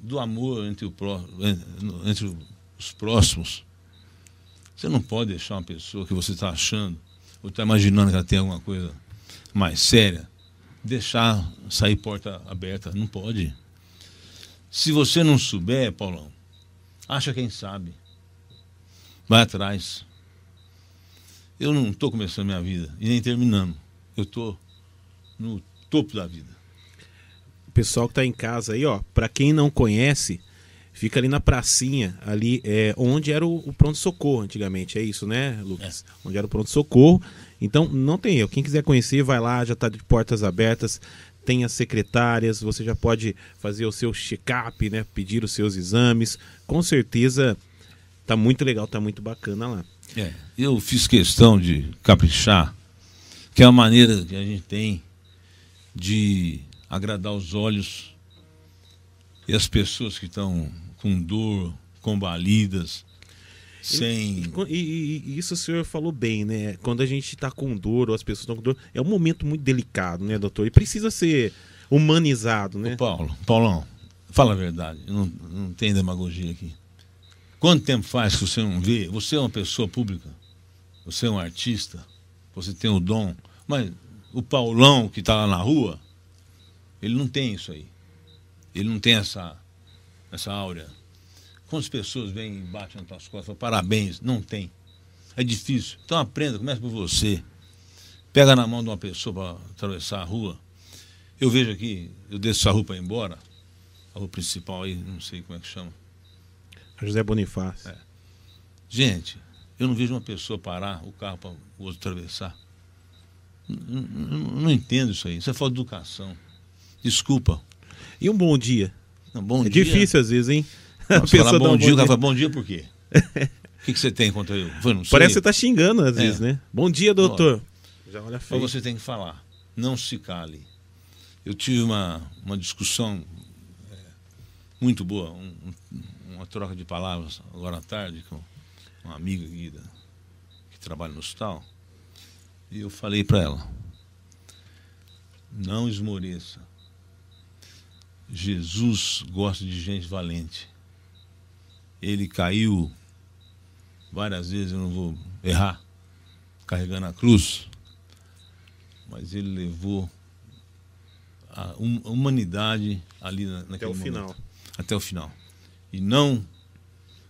do amor entre, o pró, en- entre os próximos. Você não pode deixar uma pessoa que você está achando, ou está imaginando que ela tem alguma coisa mais séria, deixar sair porta aberta. Não pode. Se você não souber, Paulão, acha quem sabe. Vai atrás. Eu não estou começando minha vida e nem terminando. Eu estou no topo da vida.
O pessoal que tá em casa aí, ó, pra quem não conhece, fica ali na pracinha, ali é onde era o, o pronto-socorro antigamente, é isso, né, Lucas? Onde era o pronto-socorro. Então, não tem erro. Quem quiser conhecer, vai lá, já tá de portas abertas. Tem as secretárias, você já pode fazer o seu check-up, né? Pedir os seus exames. Com certeza tá muito legal, tá muito bacana lá.
É, eu fiz questão de caprichar, que é a maneira que a gente tem de agradar os olhos e as pessoas que estão com dor, combalidas, sem.
E, e- e isso o senhor falou bem, né? Quando a gente tá com dor, ou as pessoas estão com dor, é um momento muito delicado, né, doutor? E precisa ser humanizado, né?
Ô, Paulo, Paulão, fala a verdade, não, não tem demagogia aqui. Quanto tempo faz que você não vê? Você é uma pessoa pública, você é um artista, você tem o dom, mas o Paulão que está lá na rua, ele não tem isso aí. Ele não tem essa, essa áurea. Quantas pessoas vêm e batem nas tuas costas falam, parabéns? Não tem. É difícil. Então aprenda, começa por você. Pega na mão de uma pessoa para atravessar a rua. Eu vejo aqui, eu desço essa rua para ir embora, a rua principal aí, não sei como é que chama.
José Bonifácio.
É. Gente, eu não vejo uma pessoa parar o carro para o outro atravessar. N- n- n- Não entendo isso aí. Isso é falta de educação. Desculpa.
E um bom dia.
Não, bom
é
dia.
difícil às vezes, hein? A
Você
pessoa
fala
dá um
bom dia, o
bom
cara
dia.
fala bom dia por quê? O que, que você tem contra eu? Não.
Parece que você tá xingando às
É.
vezes, né? Bom dia, doutor. Já olha
Mas
feio.
você tem que falar. Não se cale. Eu tive uma, uma discussão é, muito boa, um- um- uma troca de palavras agora à tarde com uma amiga aqui da- que trabalha no hospital. E eu falei para ela: não esmoreça. Jesus gosta de gente valente. Ele caiu várias vezes, eu não vou errar, carregando a cruz mas ele levou a hum- humanidade ali na, naquele
Até o
momento.
final.
Até o final. E não.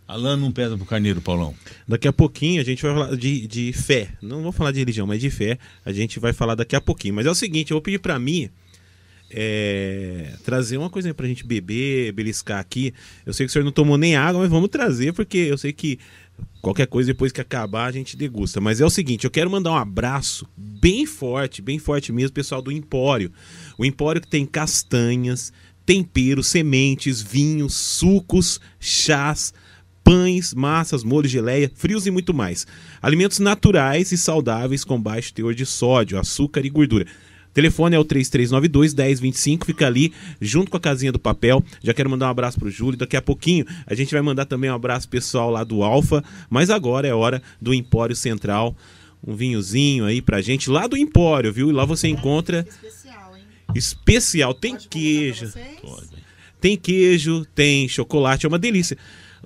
A lã não pesa pro carneiro, Paulão.
Daqui a pouquinho a gente vai falar de, de fé. Não vou falar de religião, mas de fé. A gente vai falar daqui a pouquinho. Mas é o seguinte, eu vou pedir pra mim é, trazer uma coisinha pra gente beber, beliscar aqui. Eu sei que o senhor não tomou nem água, mas vamos trazer, porque eu sei que qualquer coisa depois que acabar a gente degusta. Mas é o seguinte, eu quero mandar um abraço bem forte, bem forte mesmo, pessoal do Empório. O Empório que tem castanhas, temperos, sementes, vinhos, sucos, chás, pães, massas, molhos, geleia, frios e muito mais. Alimentos naturais e saudáveis com baixo teor de sódio, açúcar e gordura. Telefone é o 3392 1025, fica ali junto com a casinha do papel. Já quero mandar um abraço pro Júlio. Daqui a pouquinho a gente vai mandar também um abraço pessoal lá do Alfa, mas agora é hora do Empório Central. Um vinhozinho aí pra gente lá do Empório, viu? E lá você encontra
Especial,
tem
Pode
queijo. Tem queijo, tem chocolate, é uma delícia.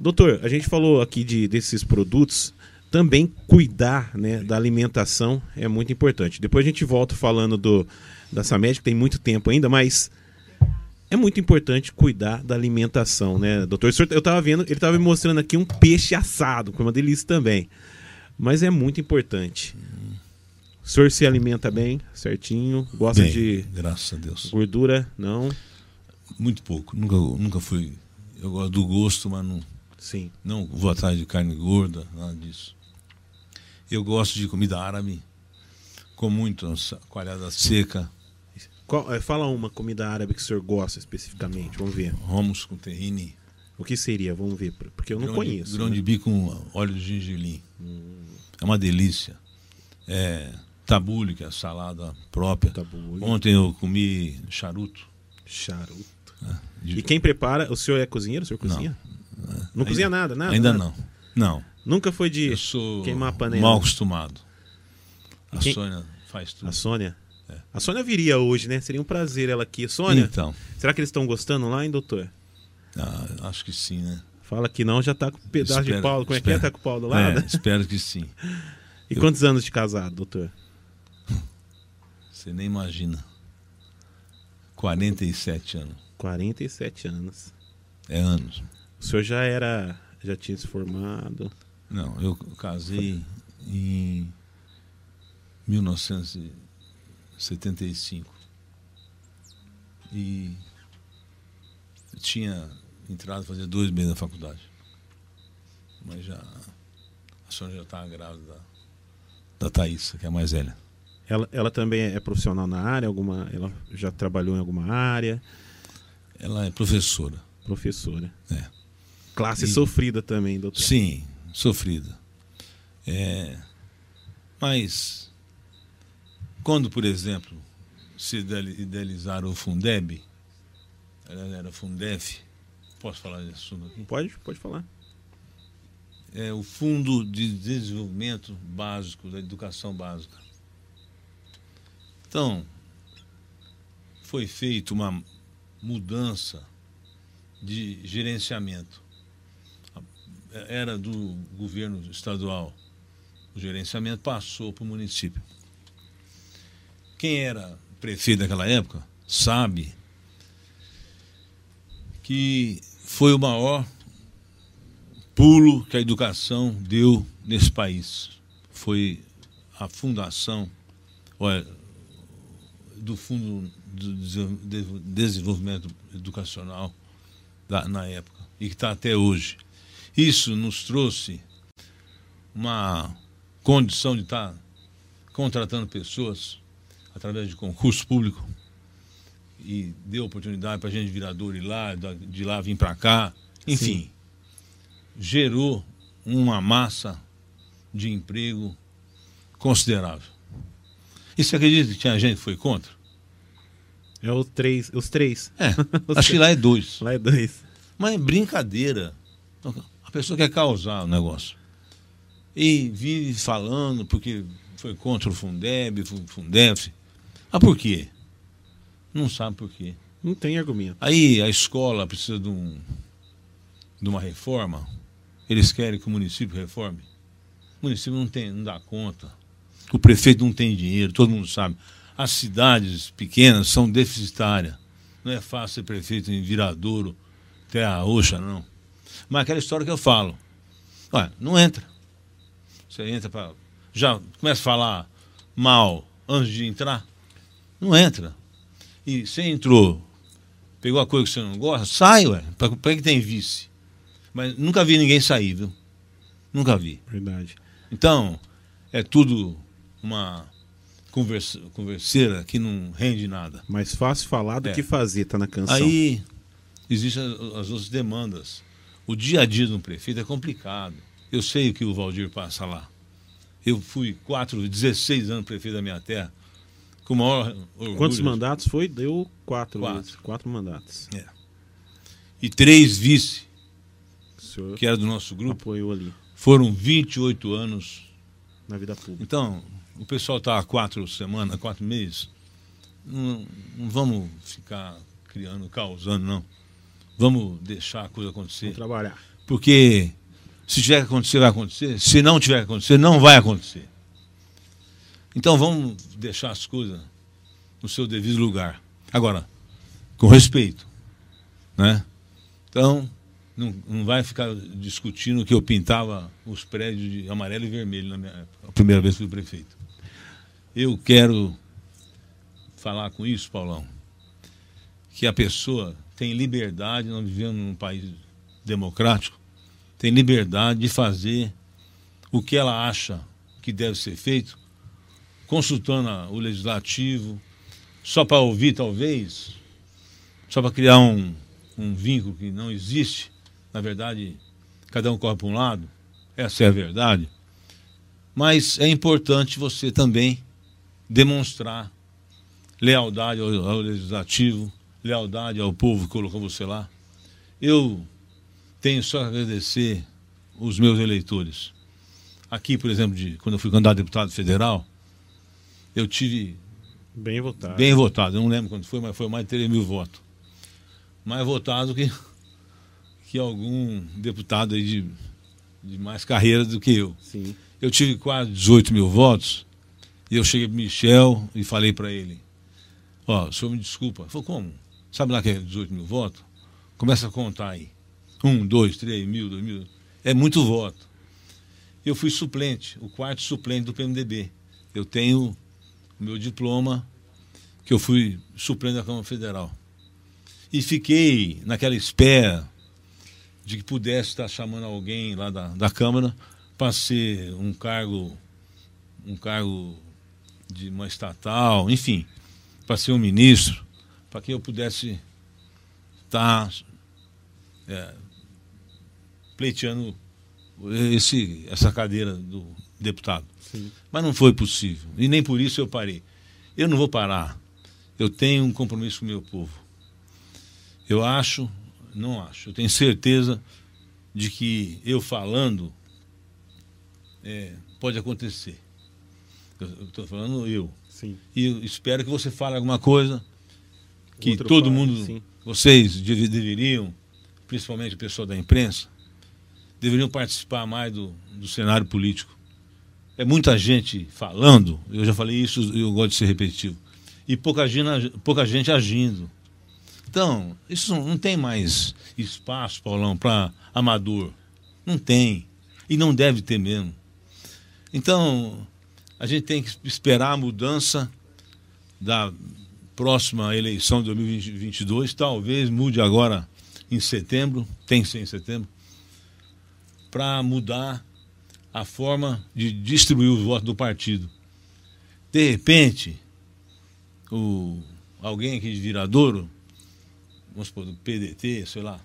Doutor, a gente falou aqui de, desses produtos. Também cuidar né, da alimentação é muito importante. Depois a gente volta falando do, da Samed, que tem muito tempo ainda, mas é muito importante cuidar da alimentação, né, doutor? Eu tava vendo, ele tava me mostrando aqui um peixe assado, que é uma delícia também. Mas é muito importante. O senhor se alimenta bem, certinho, gosta
Bem,
de
graças a Deus.
gordura? Não?
Muito pouco. Nunca, nunca fui. Eu gosto do gosto, mas não,
Sim.
não vou atrás de carne gorda, nada disso. Eu gosto de comida árabe, com muito coalhada seca,
Qual- é, fala uma comida árabe que o senhor gosta especificamente, vamos ver.
hummus com terrine,
O que seria? Vamos ver, porque eu não
grão
conheço.
De, grão
né?
de bico com óleo de gengelim. É uma delícia. É, tabule, que é a salada própria.
Tabule.
Ontem eu comi charuto.
Charuto.
de-
E quem prepara? O senhor é cozinheiro? O senhor cozinha? Não, cozinha nada, nada?
Ainda
nada?
não. Não.
Nunca foi de.
Eu
queimar a panela.
mal acostumado. A
quem-
Sônia faz tudo.
A Sônia? A Sônia viria hoje, né? Seria um prazer ela aqui. Sônia,
Então,
será que eles estão gostando lá, hein, doutor?
ah, acho que sim, né?
Fala que não, já tá com um pedaço de
Espero-
pau. Como é que é?
espero.
Tá com o pau do lado?
É, espero que sim.
E quantos anos de casado, doutor?
Você nem imagina. 47 anos.
47 anos.
É anos.
O senhor já era. Já tinha se formado.
Não, eu casei em 1975. E eu tinha entrado fazer dois meses na faculdade. Mas já. A Sônia já estava grávida da, da Thaís, que é a mais velha.
Ela, ela também é profissional na área? Alguma, ela já trabalhou em alguma área?
Ela é professora.
Professora.
É.
Classe
E-
sofrida também, doutor.
Sim, sofrida. É, mas quando, por exemplo, se ideali- idealizaram o Fundeb, aliás, era Fundef, posso falar desse assunto aqui?
Pode, pode falar.
É o Fundo de Desenvolvimento Básico, da Educação Básica. Então, foi feita uma mudança de gerenciamento. Era do governo estadual. O gerenciamento passou para o município. Quem era prefeito naquela época sabe que foi o maior pulo que a educação deu nesse país. Foi a fundação olha, do Fundo de Dese- de Desenvolvimento Educacional da- na época e que está até hoje. Isso nos trouxe uma condição de estar contratando pessoas através de concurso público e deu oportunidade para a gente virador ir lá, de lá vir para cá, enfim. gerou uma massa de emprego considerável. E você acredita que tinha gente que foi contra?
É o três, os três.
É, acho que lá é dois.
Lá é dois.
Mas é brincadeira. A pessoa quer causar o negócio. E vive falando porque foi contra o Fundeb, o Fundef. Ah, por quê? Não sabe por quê.
Não tem argumento.
Aí a escola precisa de, um, de uma reforma. Eles querem que o município reforme. O município não, tem, não dá conta. O prefeito não tem dinheiro, todo mundo sabe. As cidades pequenas são deficitárias. Não é fácil ser prefeito em Viradouro, Terra Roxa, não. Mas aquela história que eu falo. Olha, não entra. Você entra para. Já começa a falar mal antes de entrar. Não entra. E você entrou, pegou a coisa que você não gosta, sai, ué. Para que tem vice? Mas nunca vi ninguém sair, viu? Nunca vi.
Verdade.
Então, é tudo uma conversa, converseira que não rende nada.
Mais fácil falar do
É.
que fazer, tá na canção.
Aí existem as, as outras demandas. O dia a dia de um prefeito é complicado. Eu sei o que o Valdir passa lá. Eu fui quatro, 16 anos prefeito da minha terra, com maior orgulho.
Quantos mandatos foi? Deu quatro.
Quatro.
Quatro mandatos.
É. E três vice, que era do nosso grupo,
apoiou ali,
foram 28 anos.
na vida pública.
Então, o pessoal está há quatro semanas, quatro meses. Não, não vamos ficar criando, causando, não. Vamos deixar a coisa acontecer.
Vamos trabalhar.
Porque se tiver que acontecer, vai acontecer. Se não tiver que acontecer, não vai acontecer. Então vamos deixar as coisas no seu devido lugar. Agora, com respeito. Né? Então, não, não vai ficar discutindo que eu pintava os prédios de amarelo e vermelho na minha a primeira vez que fui prefeito. Eu quero falar com isso, Paulão, que a pessoa tem liberdade, nós vivemos num país democrático, tem liberdade de fazer o que ela acha que deve ser feito, consultando o legislativo, só para ouvir, talvez, só para criar um, um vínculo que não existe. Na verdade, cada um corre para um lado, essa é a verdade. Mas é importante você também demonstrar lealdade ao, ao legislativo, lealdade ao povo que colocou você lá. Eu tenho só a agradecer os meus eleitores. Aqui, por exemplo, de, quando eu fui candidato a deputado federal, eu tive
Bem votado.
bem votado. Eu não lembro quando foi, mas foi mais de 3 mil votos. Mais votado que, que algum deputado aí de, de mais carreira do que eu.
Sim.
Eu tive quase 18 mil votos e eu cheguei para Michel e falei para ele: Ó, o senhor me desculpa. Ele falou: Como? Sabe lá que é 18 mil votos? Começa a contar aí. Um, dois, três mil, dois mil. É muito voto. Eu fui suplente, o quarto suplente do PMDB. Eu tenho o meu diploma, que eu fui suplente da Câmara Federal. E fiquei naquela espera de que pudesse estar chamando alguém lá da, da Câmara para ser um cargo, um cargo de uma estatal, enfim, para ser um ministro, para que eu pudesse estar é, pleiteando esse, essa cadeira do deputado.
Sim.
Mas não foi possível. E nem por isso eu parei. Eu não vou parar. Eu tenho um compromisso com o meu povo. Eu acho, não acho, eu tenho certeza de que eu falando é, pode acontecer. Estou falando eu.
Sim.
E espero que você fale alguma coisa que
Outro
todo
fale,
mundo,
sim.
vocês deve- deveriam, principalmente o pessoal da imprensa, deveriam participar mais do, do cenário político. É muita gente falando, eu já falei isso e eu gosto de ser repetitivo, e pouca gente, pouca gente agindo. Então, isso não, não tem mais espaço, Paulão, para amador. Não tem. E não deve ter mesmo. Então, a gente tem que esperar a mudança da próxima eleição de 2022. Talvez mude agora em setembro, tem que ser em setembro, para mudar a forma de distribuir os votos do partido. De repente, o, alguém aqui de Viradouro, vamos supor, do PDT, sei lá,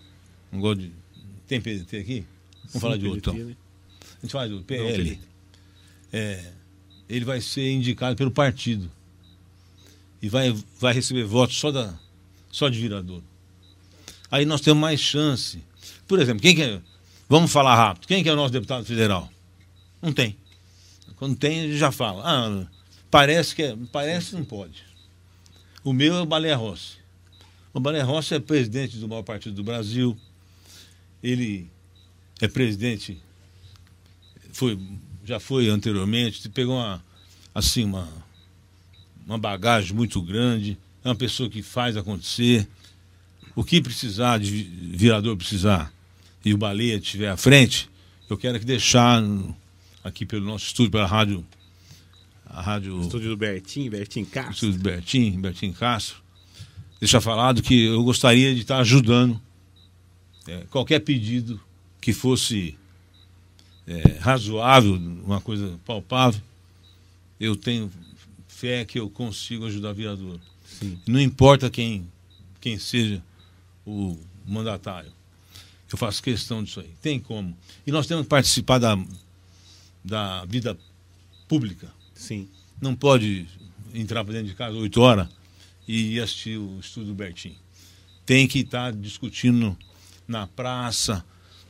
não gosto de. Tem PDT aqui? Vamos falar de outro. Então. A gente fala do PL. É, ele vai ser indicado pelo partido. E vai, vai receber votos só, da, só de vereador. Aí nós temos mais chance. Por exemplo, quem que é. Vamos falar rápido. Quem que é o nosso deputado federal? Não tem. Quando tem, já fala. Ah, parece que é. Parece não pode. O meu é o Balé Rossi. O Balé Rossi é presidente do maior partido do Brasil. Ele é presidente, foi, já foi anteriormente, pegou uma, assim, uma, uma bagagem muito grande, é uma pessoa que faz acontecer. O que precisar de virador precisar e o Baleia estiver à frente, eu quero que deixar aqui pelo nosso estúdio, pela rádio. A rádio.
Estúdio do Bertim, Bertim Castro.
Estúdio do Bertim, Bertim Castro. Deixar falado que eu gostaria de estar ajudando é, qualquer pedido que fosse é, razoável, uma coisa palpável, eu tenho fé que eu consigo ajudar a vereador. Não importa quem, quem seja o mandatário. Eu faço questão disso aí. Tem como. E nós temos que participar da, da vida pública.
Sim.
Não pode entrar para dentro de casa oito horas e assistir o estudo do Bertinho. Tem que estar discutindo na praça,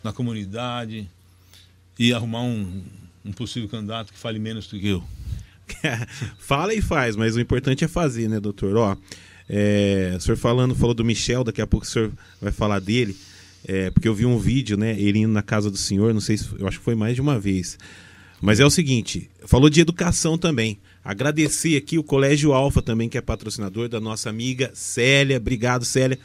na comunidade e arrumar um, um possível candidato que fale menos do que eu.
Fala e faz, mas o importante é fazer, né, doutor? Ó, é, o senhor falando, falou do Michel, daqui a pouco o senhor vai falar dele, é, porque eu vi um vídeo, né, ele indo na casa do senhor, não sei se, eu acho que foi mais de uma vez. Mas é o seguinte, falou de educação também. Agradecer aqui o Colégio Alfa também, que é patrocinador da nossa amiga Célia. Obrigado, Célia.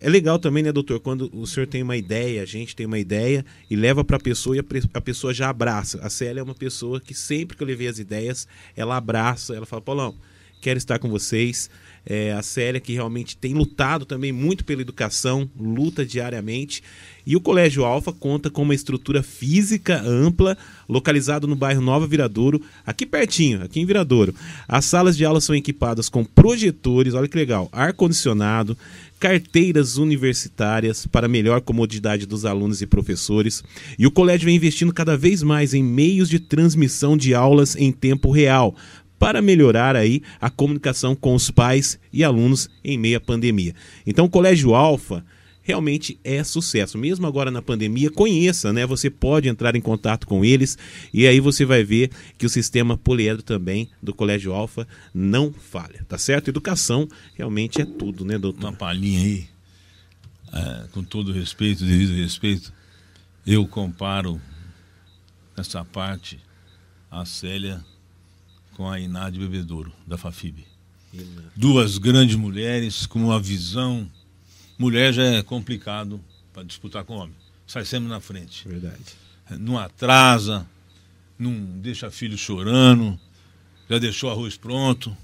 É legal também, né, doutor, quando o senhor tem uma ideia, a gente tem uma ideia e leva para a pessoa e a pessoa já abraça. A Célia é uma pessoa que sempre que eu levei as ideias, ela abraça, ela fala, Paulão, quero estar com vocês. É, a Célia que realmente tem lutado também muito pela educação, luta diariamente. E o Colégio Alfa conta com uma estrutura física ampla, localizado no bairro Nova Viradouro, aqui pertinho, aqui em Viradouro. As salas de aula são equipadas com projetores, olha que legal, ar-condicionado, carteiras universitárias para melhor comodidade dos alunos e professores. E o colégio vem investindo cada vez mais em meios de transmissão de aulas em tempo real, para melhorar aí a comunicação com os pais e alunos em meio à pandemia. Então, o Colégio Alfa realmente é sucesso. Mesmo agora na pandemia, conheça, né? Você pode entrar em contato com eles e aí você vai ver que o sistema poliedro também do Colégio Alfa não falha, tá certo? Educação realmente é tudo, né, doutor?
Uma palhinha aí, é, com todo respeito, devido respeito, eu comparo essa parte a Célia com a Iná de Bebedouro, da Fafib. Duas grandes mulheres com uma visão Mulher já é complicado para disputar com homem. Sai sempre na frente.
Verdade.
Não atrasa, não deixa filho chorando, já deixou arroz pronto.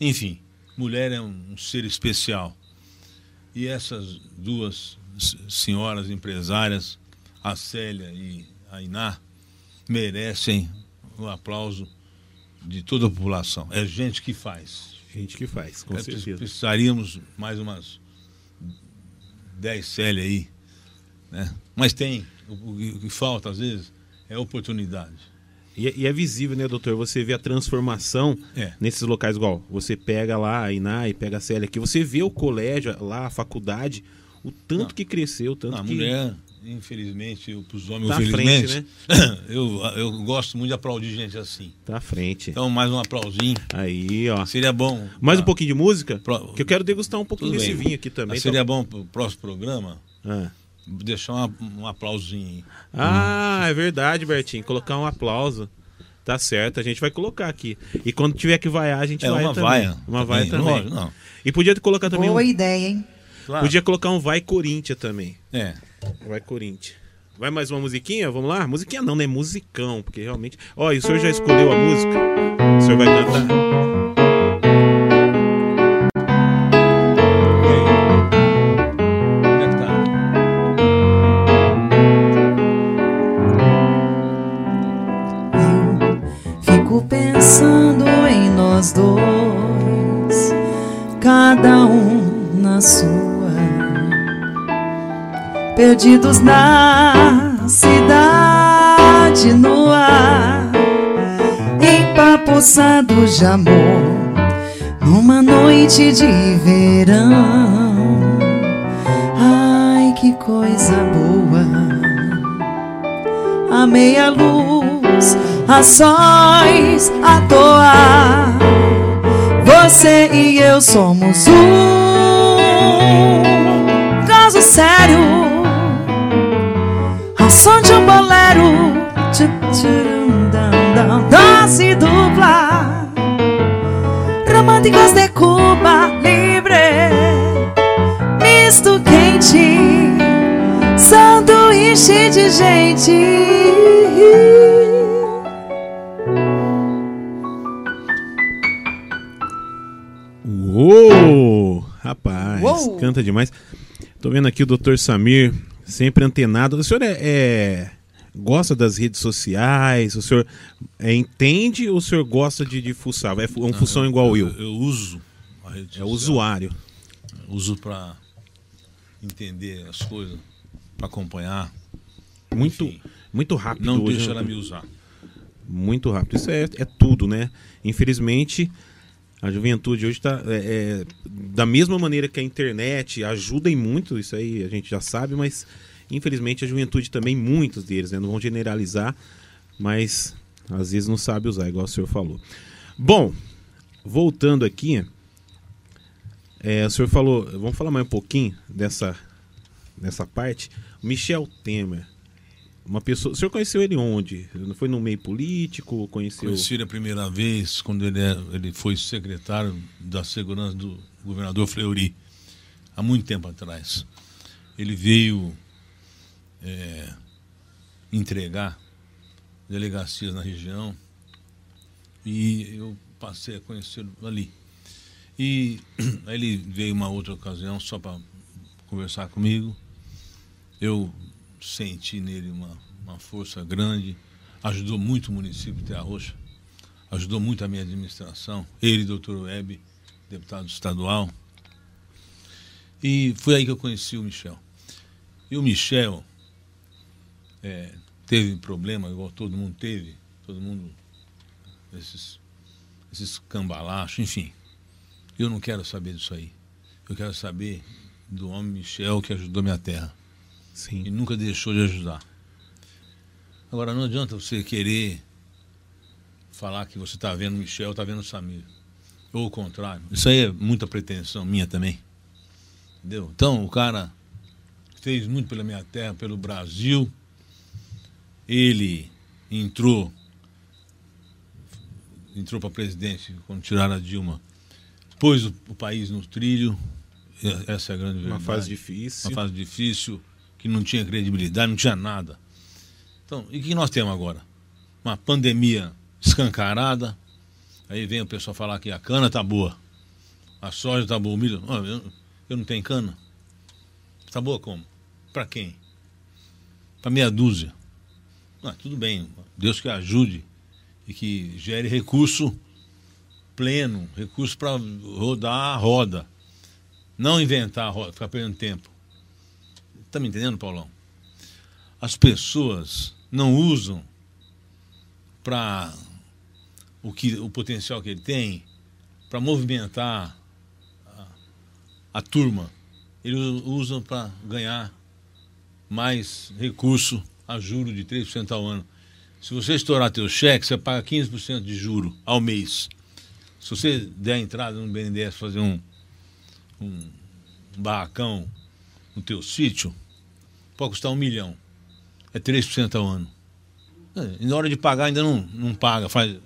Enfim, mulher é um ser especial. E essas duas senhoras empresárias, a Célia e a Iná, merecem o aplauso de toda a população. É gente que faz.
Gente que faz, com é, certeza.
Precisaríamos mais umas 10 Célia aí. Né? Mas tem. O, que falta, às vezes, é oportunidade.
E, é, e, é visível, né, doutor? Você vê a transformação é. nesses locais, igual você pega lá a Iná e pega a Célia aqui, você vê o colégio lá, a faculdade, o tanto Não. que cresceu, tanto
Não, a
que.
mulher, infelizmente, para os homens,
tá
infelizmente,
frente, né?
eu, eu gosto muito de aplaudir gente assim.
Tá à frente.
Então, mais um aplausinho.
Aí, ó.
Seria bom.
Mais um pouquinho de música? Pro... Que eu quero degustar um pouquinho Tudo desse bem. vinho aqui também. Mas
seria então... bom para o próximo programa. Ah. Deixar uma, um aplausinho.
Ah, hum. é verdade, Bertinho. Colocar um aplauso. Tá certo, a gente vai colocar aqui. E quando tiver que vaiar, a gente
é,
vai
uma
também.
Vaia,
uma vaia também. Não, não. E podia colocar também.
Boa
um...
ideia, hein?
Claro. Podia colocar um Vai Corinthians também.
É.
Vai Corinthians. Vai mais uma musiquinha? Vamos lá? Musiquinha não, né? Musicão, porque realmente. Ó, e o senhor já escolheu a música? O senhor vai cantar?
Fico pensando em nós dois, cada um na sua perdidos na cidade no ar, empapuçados de amor, numa noite de verão. Ai, que coisa boa! A meia luz, sóis, a toa. Você e eu somos um caso sério ao som de um bolero, dose dupla. Românticos de Cuba Libre, misto quente, sanduíche de gente.
Uou! Rapaz,
Uou!
canta demais. Vendo aqui o Dr. Samir, sempre antenado. O senhor é, é- gosta das redes sociais? O senhor é, entende ou o senhor gosta de, de fuçar? É fu- um função igual eu.
Eu uso a rede
É
social.
usuário.
Uso para entender as coisas, para acompanhar.
Muito,
Enfim.
muito rápido
Não
hoje.
deixa
né?
ela me usar.
Muito rápido. Isso é, é tudo, né? Infelizmente, a juventude hoje está da mesma maneira que a internet ajuda em muito, isso aí a gente já sabe, mas infelizmente a juventude também, muitos deles, né? Não vão generalizar, mas às vezes não sabe usar, igual o senhor falou. Bom, voltando aqui, é, o senhor falou, vamos falar mais um pouquinho dessa, dessa parte. Michel Temer, uma pessoa. O senhor conheceu ele onde? Foi no meio político? Conheceu.
Conheci ele a primeira vez quando ele, é- ele foi secretário da segurança do governador Fleury, há muito tempo atrás. Ele veio é, entregar delegacias na região e eu passei a conhecê-lo ali. E aí ele veio uma outra ocasião só para conversar comigo. Eu senti nele uma, uma força grande, ajudou muito o município de Terra Roxa, ajudou muito a minha administração, ele, doutor Web, deputado estadual. E foi aí que eu conheci o Michel. E o Michel é, teve problema, igual todo mundo teve, todo mundo, esses, esses cambalachos, enfim. Eu não quero saber disso aí. Eu quero saber do homem Michel que ajudou minha terra e
Sim.
nunca deixou de ajudar. Agora, não adianta você querer falar que você está vendo o Michel, está vendo o Samir. Ou o contrário. Isso aí é muita pretensão minha também. Entendeu? Então, o cara fez muito pela minha terra, pelo Brasil. Ele entrou entrou para presidente quando tiraram a Dilma. Pôs o, o país no trilho. E Essa é a grande verdade
Uma fase difícil.
uma fase difícil, que não tinha credibilidade, não tinha nada. Então, e o que nós temos agora? Uma pandemia escancarada. Aí vem o pessoal falar que a cana tá boa, a soja tá boa, o milho. Ó, eu, eu não tenho cana. Tá boa como? Para quem? Para meia dúzia. Ah, tudo bem, Deus que ajude e que gere recurso pleno, recurso para rodar a roda. Não inventar a roda, ficar perdendo tempo. Tá me entendendo, Paulão? As pessoas não usam para o que o potencial que ele tem para movimentar a, a turma. Eles usam para ganhar mais recurso a juro de 3% ao ano. Se você estourar teu cheque, você paga 15% de juro ao mês. Se você der entrada no BNDES fazer um, um barracão no teu sítio, pode custar um milhão. É 3% ao ano. É, E na hora de pagar ainda não, não paga, faz,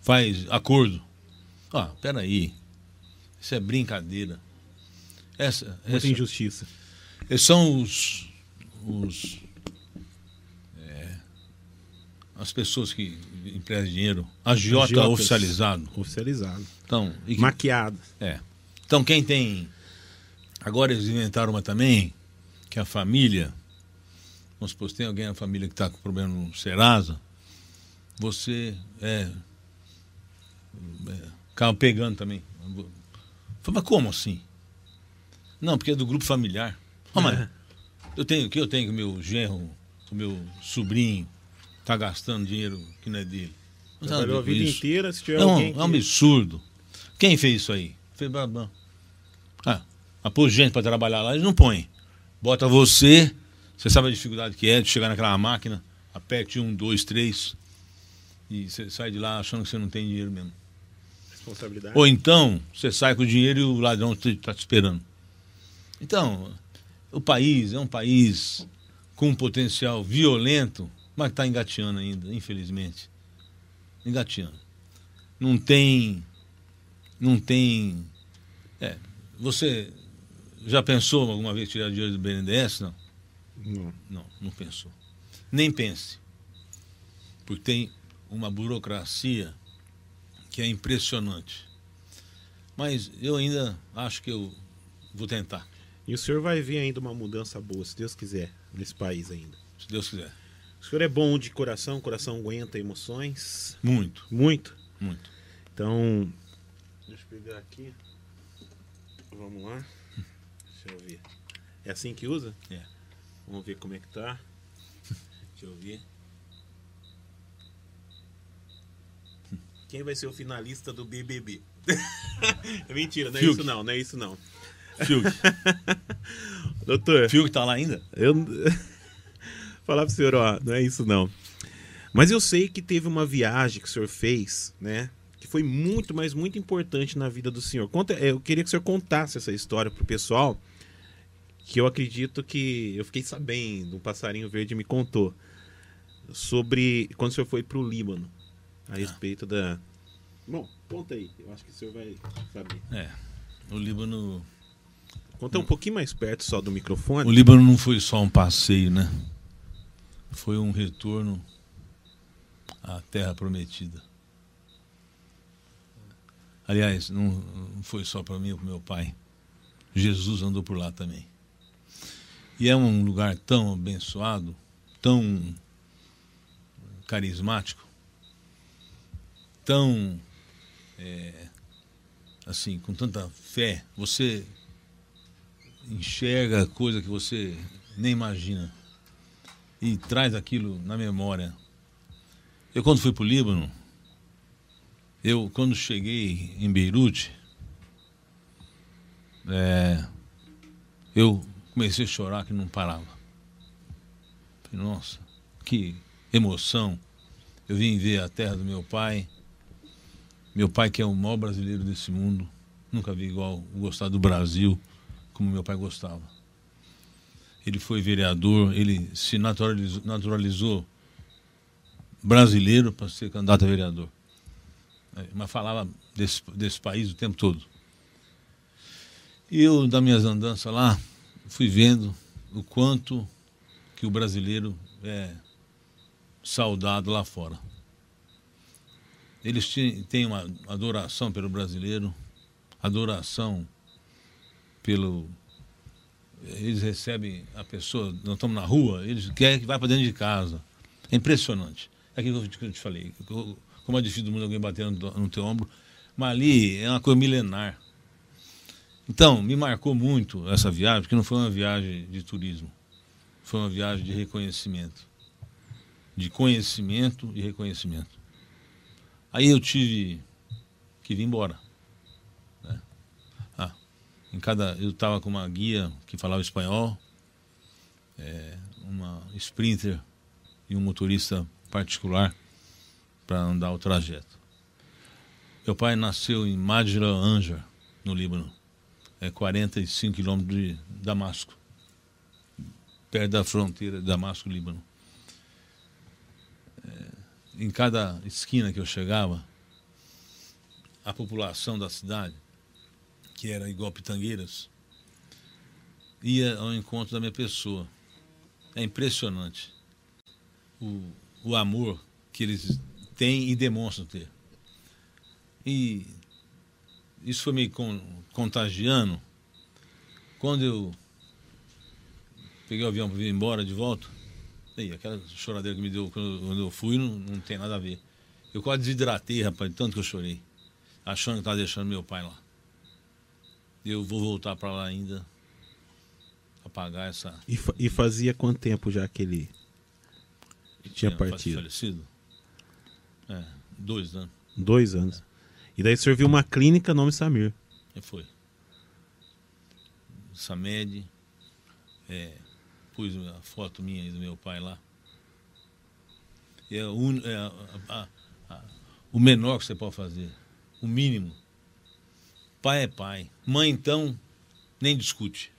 faz acordo. Ah, peraí. Isso é brincadeira. Essa,
Muita
essa,
injustiça.
esses são os, os é, as pessoas que emprestam dinheiro, agiota
Agiotas.
oficializado.
Oficializado.
Então, e
Maquiado.
é. Então quem tem. Agora eles inventaram uma também, que é a família. Vamos supor, se tem alguém na família que está com problema no Serasa, você é, é, acaba pegando também. Falei, mas como assim? Não, porque é do grupo familiar. Ah, mas eu tenho o que eu tenho o meu genro, o meu sobrinho, está gastando dinheiro que não é dele. Não nada a
Trabalhou a
ver com
vida
isso.
inteira, se tiver
É um,
alguém
é um
que...
absurdo. Quem fez isso aí? Fez Brabant. Ah, mas pôs gente para trabalhar lá, eles não põem. Bota você, você sabe a dificuldade que é de chegar naquela máquina, aperte um, dois, três, e você sai de lá achando que você não tem dinheiro mesmo.
Responsabilidade.
Ou então, você sai com o dinheiro e o ladrão está te esperando. Então, o país é um país com um potencial violento, mas está engateando ainda, infelizmente. Engateando. Não tem. Não tem. É, você já pensou alguma vez tirar dinheiro do BNDES? Não.
Não.
Não, não pensou. Nem pense. Porque tem uma burocracia que é impressionante. Mas eu ainda acho que eu vou tentar,
E o senhor vai ver ainda uma mudança boa, se Deus quiser, nesse país ainda.
se Deus quiser.
O senhor é bom de coração, coração aguenta emoções.
Muito,
Muito.
muito.
Então, deixa eu pegar aqui. Vamos lá. Deixa eu ver. É assim que usa?
É.
Vamos ver como é que tá. Deixa eu ver. Quem vai ser o finalista do BBB? é mentira, não é
Fiuk.
isso não, não é isso não.
Fiuk,
Doutor,
Fiuk tá lá ainda?
eu falar pro senhor, ó, não é isso não. Mas eu sei que teve uma viagem que o senhor fez, né? Que foi muito, mas muito importante na vida do senhor. Conta, eu queria que o senhor contasse essa história pro pessoal, que eu acredito que eu fiquei sabendo, o passarinho verde me contou sobre quando o senhor foi pro Líbano, a respeito da Bom, conta aí, eu acho que o senhor vai saber.
É. O Líbano.
Conta um pouquinho mais perto só do microfone.
O Líbano não foi só um passeio, né? Foi um retorno à Terra Prometida. Aliás, não não foi só para mim ou para meu pai. Jesus andou por lá também. E é um lugar tão abençoado, tão carismático, tão é, assim, com tanta fé. Você enxerga coisa que você nem imagina e traz aquilo na memória. Eu quando fui para o Líbano, eu quando cheguei em Beirute, é, eu comecei a chorar que não parava. Falei, nossa, que emoção. Eu vim ver a terra do meu pai. Meu pai que é o maior brasileiro desse mundo. Nunca vi igual gostar do Brasil como meu pai gostava. Ele foi vereador, ele se naturalizou, naturalizou brasileiro para ser candidato a vereador. É, Mas falava desse, desse país o tempo todo. E eu, das minhas andanças lá, fui vendo o quanto que o brasileiro é saudado lá fora. Eles têm uma adoração pelo brasileiro, adoração pelo. Eles recebem a pessoa, nós estamos na rua, eles querem que vá para dentro de casa. É impressionante. É aquilo que eu te falei. Como é difícil do mundo alguém bater no teu ombro. Mas ali é uma coisa milenar. Então, me marcou muito essa viagem, porque não foi uma viagem de turismo. Foi uma viagem de reconhecimento. De conhecimento e reconhecimento. Aí eu tive que vir embora. né? Ah, em cada, eu estava com uma guia que falava espanhol, é, uma sprinter e um motorista particular para andar o trajeto. Meu pai nasceu em Madra Anja, no Líbano. É 45 quilômetros de Damasco, perto da fronteira de Damasco, Líbano. em cada esquina que eu chegava, a população da cidade, que era igual Pitangueiras, ia ao encontro da minha pessoa. É impressionante o, o amor que eles têm e demonstram ter. E isso foi me con- contagiando. Quando eu peguei o avião para vir embora de volta, Aí, aquela choradeira que me deu quando eu fui não, não tem nada a ver. Eu quase desidratei, rapaz, tanto que eu chorei. Achando que estava deixando meu pai lá. Eu vou voltar para lá ainda. Apagar essa.
E, fa- e fazia quanto tempo já que ele tinha
fa-
partido?
Falecido. É, Dois anos.
Dois anos. E daí o senhor viu uma clínica nome Samir.
Foi. Samed. É, pus a foto minha e do meu pai lá. É, un- é a- a- a- o menor que você pode fazer. O mínimo. Pai é pai. Mãe, então, nem discute.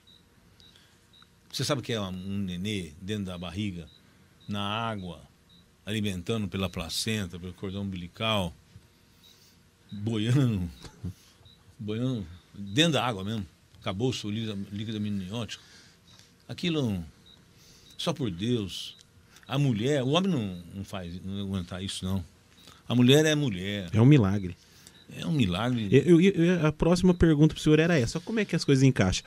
Você sabe que é um nenê dentro da barriga, na água, alimentando pela placenta, pelo cordão umbilical, boiando, boiando dentro da água mesmo. Acabou o seu líquido líquido amniótico. Aquilo, só por Deus. A mulher, o homem não, não faz, não aguentar isso, não. A mulher é mulher.
É um milagre.
É um milagre.
Eu- eu- eu- a próxima pergunta pro senhor era essa. Como é que as coisas encaixam?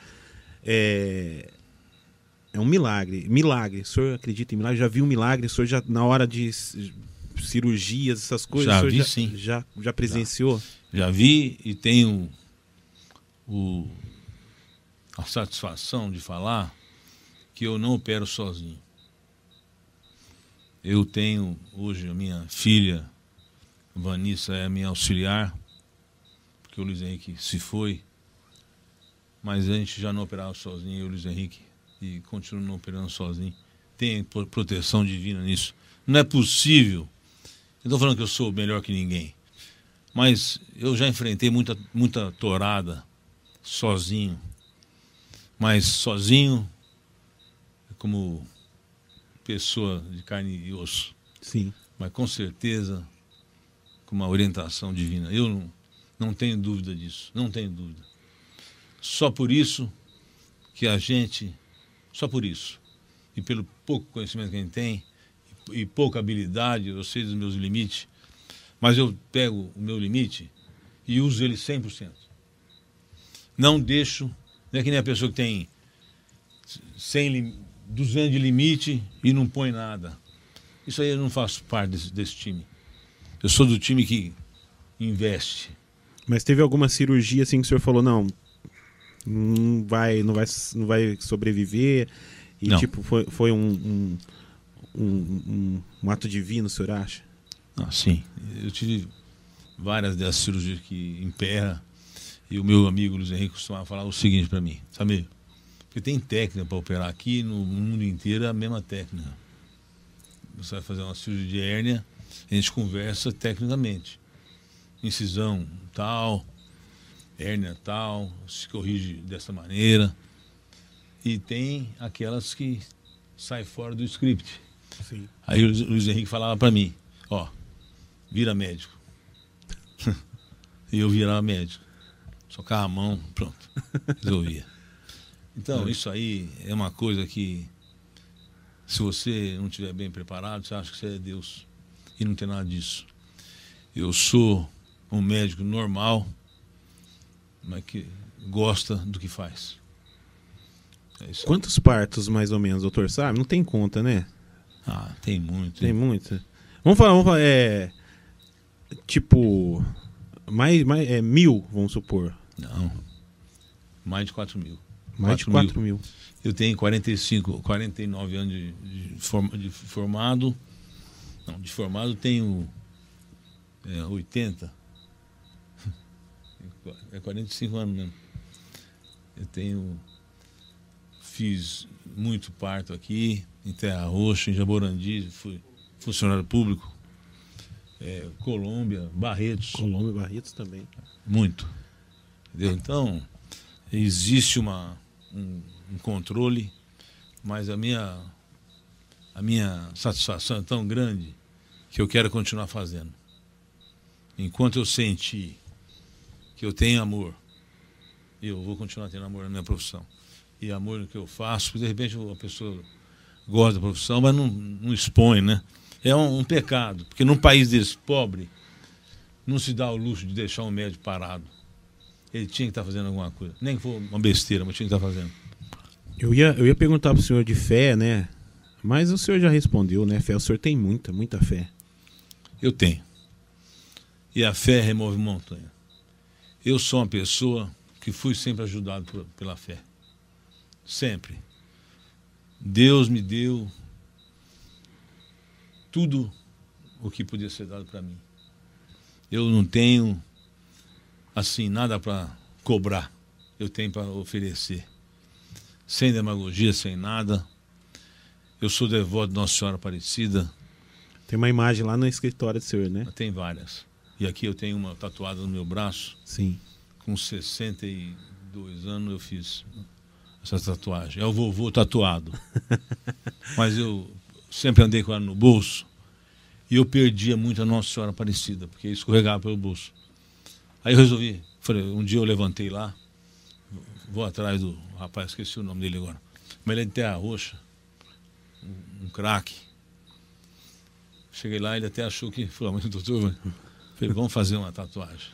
É, é um milagre. Milagre. O senhor acredita em milagre? Já viu um milagre? O senhor já, na hora de cirurgias, essas coisas,
Já vi,
já,
sim.
Já, já presenciou?
Já vi e tenho o, a satisfação de falar que eu não opero sozinho. Eu tenho hoje a minha filha, Vanessa, é a minha auxiliar, porque o Luiz Henrique se foi, mas a gente já não operava sozinho, eu e o Luiz Henrique, e continuo não operando sozinho. Tem pro- proteção divina nisso. Não é possível. Estou falando que eu sou melhor que ninguém. Mas eu já enfrentei muita, muita torada sozinho. Mas sozinho, como pessoa de carne e osso.
Sim.
Mas com certeza, com uma orientação divina. Eu não, não tenho dúvida disso. Não tenho dúvida. Só por isso que a gente. Só por isso. E pelo pouco conhecimento que a gente tem, e pouca habilidade, eu sei dos meus limites, mas eu pego o meu limite e uso ele 100%. Não deixo, não é que nem a pessoa que tem 100, lim- 200 de limite e não põe nada. Isso aí eu não faço parte desse, desse time. Eu sou do time que investe.
Mas teve alguma cirurgia assim que o senhor falou, não, não vai, não vai, não vai sobreviver? E
Não.
tipo, foi, foi um, um, um, um- um ato divino, o senhor acha?
Ah, sim. Eu tive várias dessas cirurgias que emperra. E o meu amigo Luiz Henrique costumava falar o seguinte para mim, sabe? Porque tem técnica para operar aqui no mundo inteiro é a mesma técnica. Você vai fazer uma cirurgia de hérnia, a gente conversa tecnicamente. Incisão tal, hérnia tal, se corrige dessa maneira. E tem aquelas que saem fora do script.
Sim.
Aí o Luiz- Henrique falava para mim, ó, vira médico. e eu virava médico. Socava a mão, pronto, resolvia. Então, isso aí é uma coisa que, se você não estiver bem preparado, você acha que você é Deus. E não tem nada disso. Eu sou um médico normal, mas que gosta do que faz. É.
Quantos partos, mais ou menos, doutor, sabe? Não tem conta, né?
Ah, tem muito.
Tem muita. Vamos falar, vamos falar, é. Tipo. Mais, mais, é, mil, vamos supor.
Não. Mais de 4 mil.
Mais de
4
4 mil.
Eu tenho 45, 49 anos de, de, forma- de formado. Não, de formado tenho é, 80. É 45 anos mesmo. Eu tenho. Fiz muito parto aqui, em Terra Roxa, em Jaborandi, fui funcionário público. É, Colômbia, Barretos.
Colômbia Barretos também.
Muito. Entendeu? Então, existe uma, um, um controle, mas a minha, a minha satisfação é tão grande que eu quero continuar fazendo. Enquanto eu sentir que eu tenho amor, eu vou continuar tendo amor na minha profissão. E amor no que eu faço, porque de repente a pessoa gosta da profissão, mas não, não expõe, né? É um, um pecado, porque num país desse pobre, não se dá o luxo de deixar um médico parado. Ele tinha que estar fazendo alguma coisa. Nem que for uma besteira, mas tinha que estar fazendo.
Eu ia, eu ia perguntar pro senhor de fé, né? Mas o senhor já respondeu, né? Fé, o senhor tem muita, muita fé.
Eu tenho. E a fé remove montanha. Eu sou uma pessoa que fui sempre ajudado por- pela fé. Sempre. Deus me deu tudo o que podia ser dado para mim. Eu não tenho, assim, nada para cobrar. Eu tenho para oferecer. Sem demagogia, sem nada. Eu sou devoto de Nossa Senhora Aparecida.
Tem uma imagem lá no escritório do senhor, né?
Tem várias. E aqui eu tenho uma tatuada no meu braço.
Sim.
Com 62 anos eu fiz essa tatuagem. É o vovô tatuado. Mas eu sempre andei com ela no bolso. E eu perdia muito a Nossa Senhora Aparecida, porque escorregava pelo bolso. Aí eu resolvi, falei, um dia eu levantei lá, vou atrás do rapaz, esqueci o nome dele agora. Mas ele é de Terra Roxa, um, um craque. Cheguei lá, ele até achou que, falou, mas doutor, falei, vamos fazer uma tatuagem.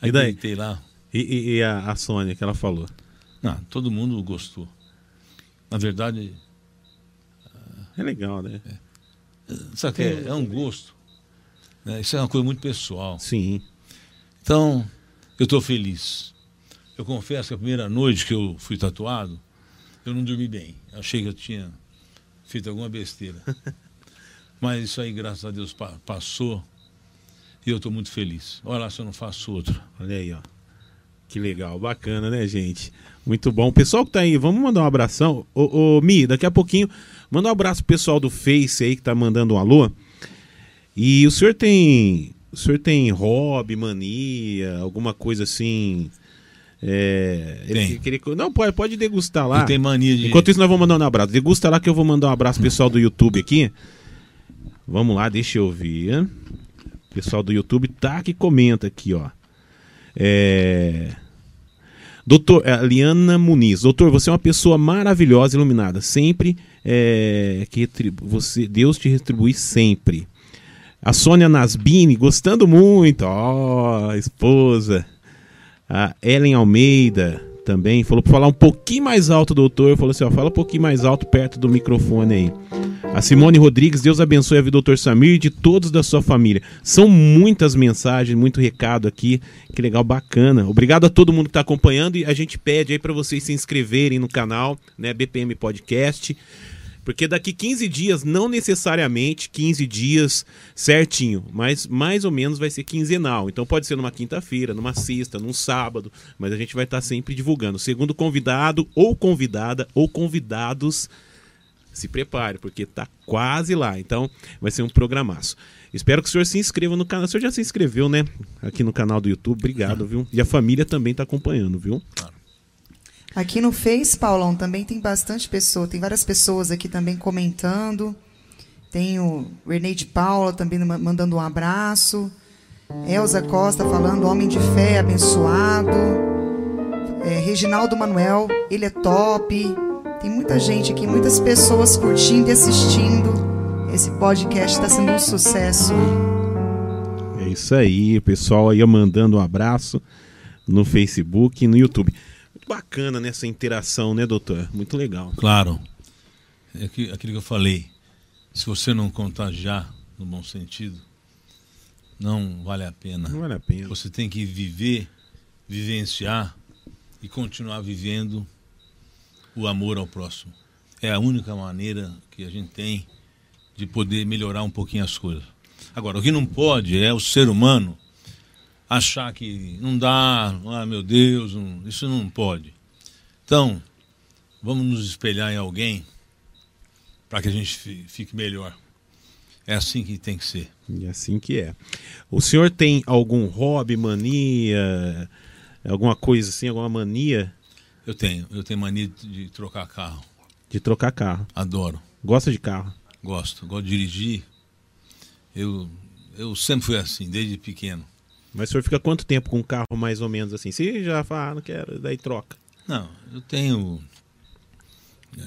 Aí
E daí?
lá.
E, e- e a, a Sônia que ela falou?
Não, todo mundo gostou. Na verdade,
É legal, né?
sabe o que é? É um gosto. né? Isso é uma coisa muito pessoal.
Sim.
Então, eu estou feliz. Eu confesso que a primeira noite que eu fui tatuado, eu não dormi bem. Achei que eu tinha feito alguma besteira. Mas isso aí, graças a Deus, pa- passou. E eu estou muito feliz. Olha lá se eu não faço outro.
Olha aí, ó. Que legal, bacana, né, gente? Muito bom. O pessoal que tá aí, vamos mandar um abração. Ô, ô Mi, daqui a pouquinho, manda um abraço pro pessoal do Face aí que tá mandando um alô. E o senhor tem. O senhor tem hobby, mania, alguma coisa assim. É. ele
Tem.
queria- não, pode, pode degustar lá.
Eu tenho mania de.
Enquanto isso, nós vamos mandar um abraço. Degusta lá que eu vou mandar um abraço pro pessoal do YouTube aqui. Vamos lá, deixa eu ver. O pessoal do YouTube tá que comenta aqui, ó. É. Doutor, é, Liana Muniz, doutor, você é uma pessoa maravilhosa, iluminada. Sempre é, que você, Deus te retribui sempre. A Sônia Nasbini, gostando muito, ó, esposa. A Ellen Almeida também falou para falar um pouquinho mais alto, doutor. Falou assim: ó, fala um pouquinho mais alto perto do microfone aí. A Simone Rodrigues, Deus abençoe a vida do doutor Samir e de todos da sua família. São muitas mensagens, muito recado aqui. Que legal, bacana. Obrigado a todo mundo que está acompanhando e a gente pede aí para vocês se inscreverem no canal, né, BPM Podcast. Porque daqui 15 dias, não necessariamente 15 dias certinho, mas mais ou menos vai ser quinzenal. Então pode ser numa quinta-feira, numa sexta, num sábado, mas a gente vai estar sempre divulgando. Segundo convidado, ou convidada, ou convidados, se prepare, porque tá quase lá. Então vai ser um programaço. Espero que o senhor se inscreva no canal. O senhor já se inscreveu, né? Aqui no canal do YouTube. Obrigado, viu? E a família também tá acompanhando, viu?
Aqui no Face, Paulão, também tem bastante pessoa. Tem várias pessoas aqui também comentando. Tem o Renê de Paula também ma- mandando um abraço. Elza Costa falando, homem de fé, abençoado. É, Reginaldo Manuel, ele é top. Tem muita gente aqui, muitas pessoas curtindo e assistindo. Esse podcast está sendo um sucesso.
É isso aí, pessoal aí mandando um abraço no Facebook e no YouTube. Muito bacana nessa interação, né, doutor? Muito legal.
Claro. É aqui- aquilo que eu falei. Se você não contagiar, no bom sentido, não vale a pena.
Não vale a pena.
Você tem que viver, vivenciar e continuar vivendo o amor ao próximo. É a única maneira que a gente tem de poder melhorar um pouquinho as coisas. Agora, o que não pode é o ser humano achar que não dá, ah, meu Deus, não- isso não pode. Então, vamos nos espelhar em alguém para que a gente fi- fique melhor. É assim que tem que ser.
E assim que é. O senhor tem algum hobby, mania, alguma coisa assim, alguma mania
Eu tenho, eu tenho mania de de trocar carro.
de trocar carro?
Adoro.
Gosta de carro?
Gosto, gosto de dirigir. Eu, eu sempre fui assim, desde pequeno.
Mas o senhor fica quanto tempo com um carro mais ou menos assim? Se já fala, ah, não quero, daí troca.
Não, eu tenho é,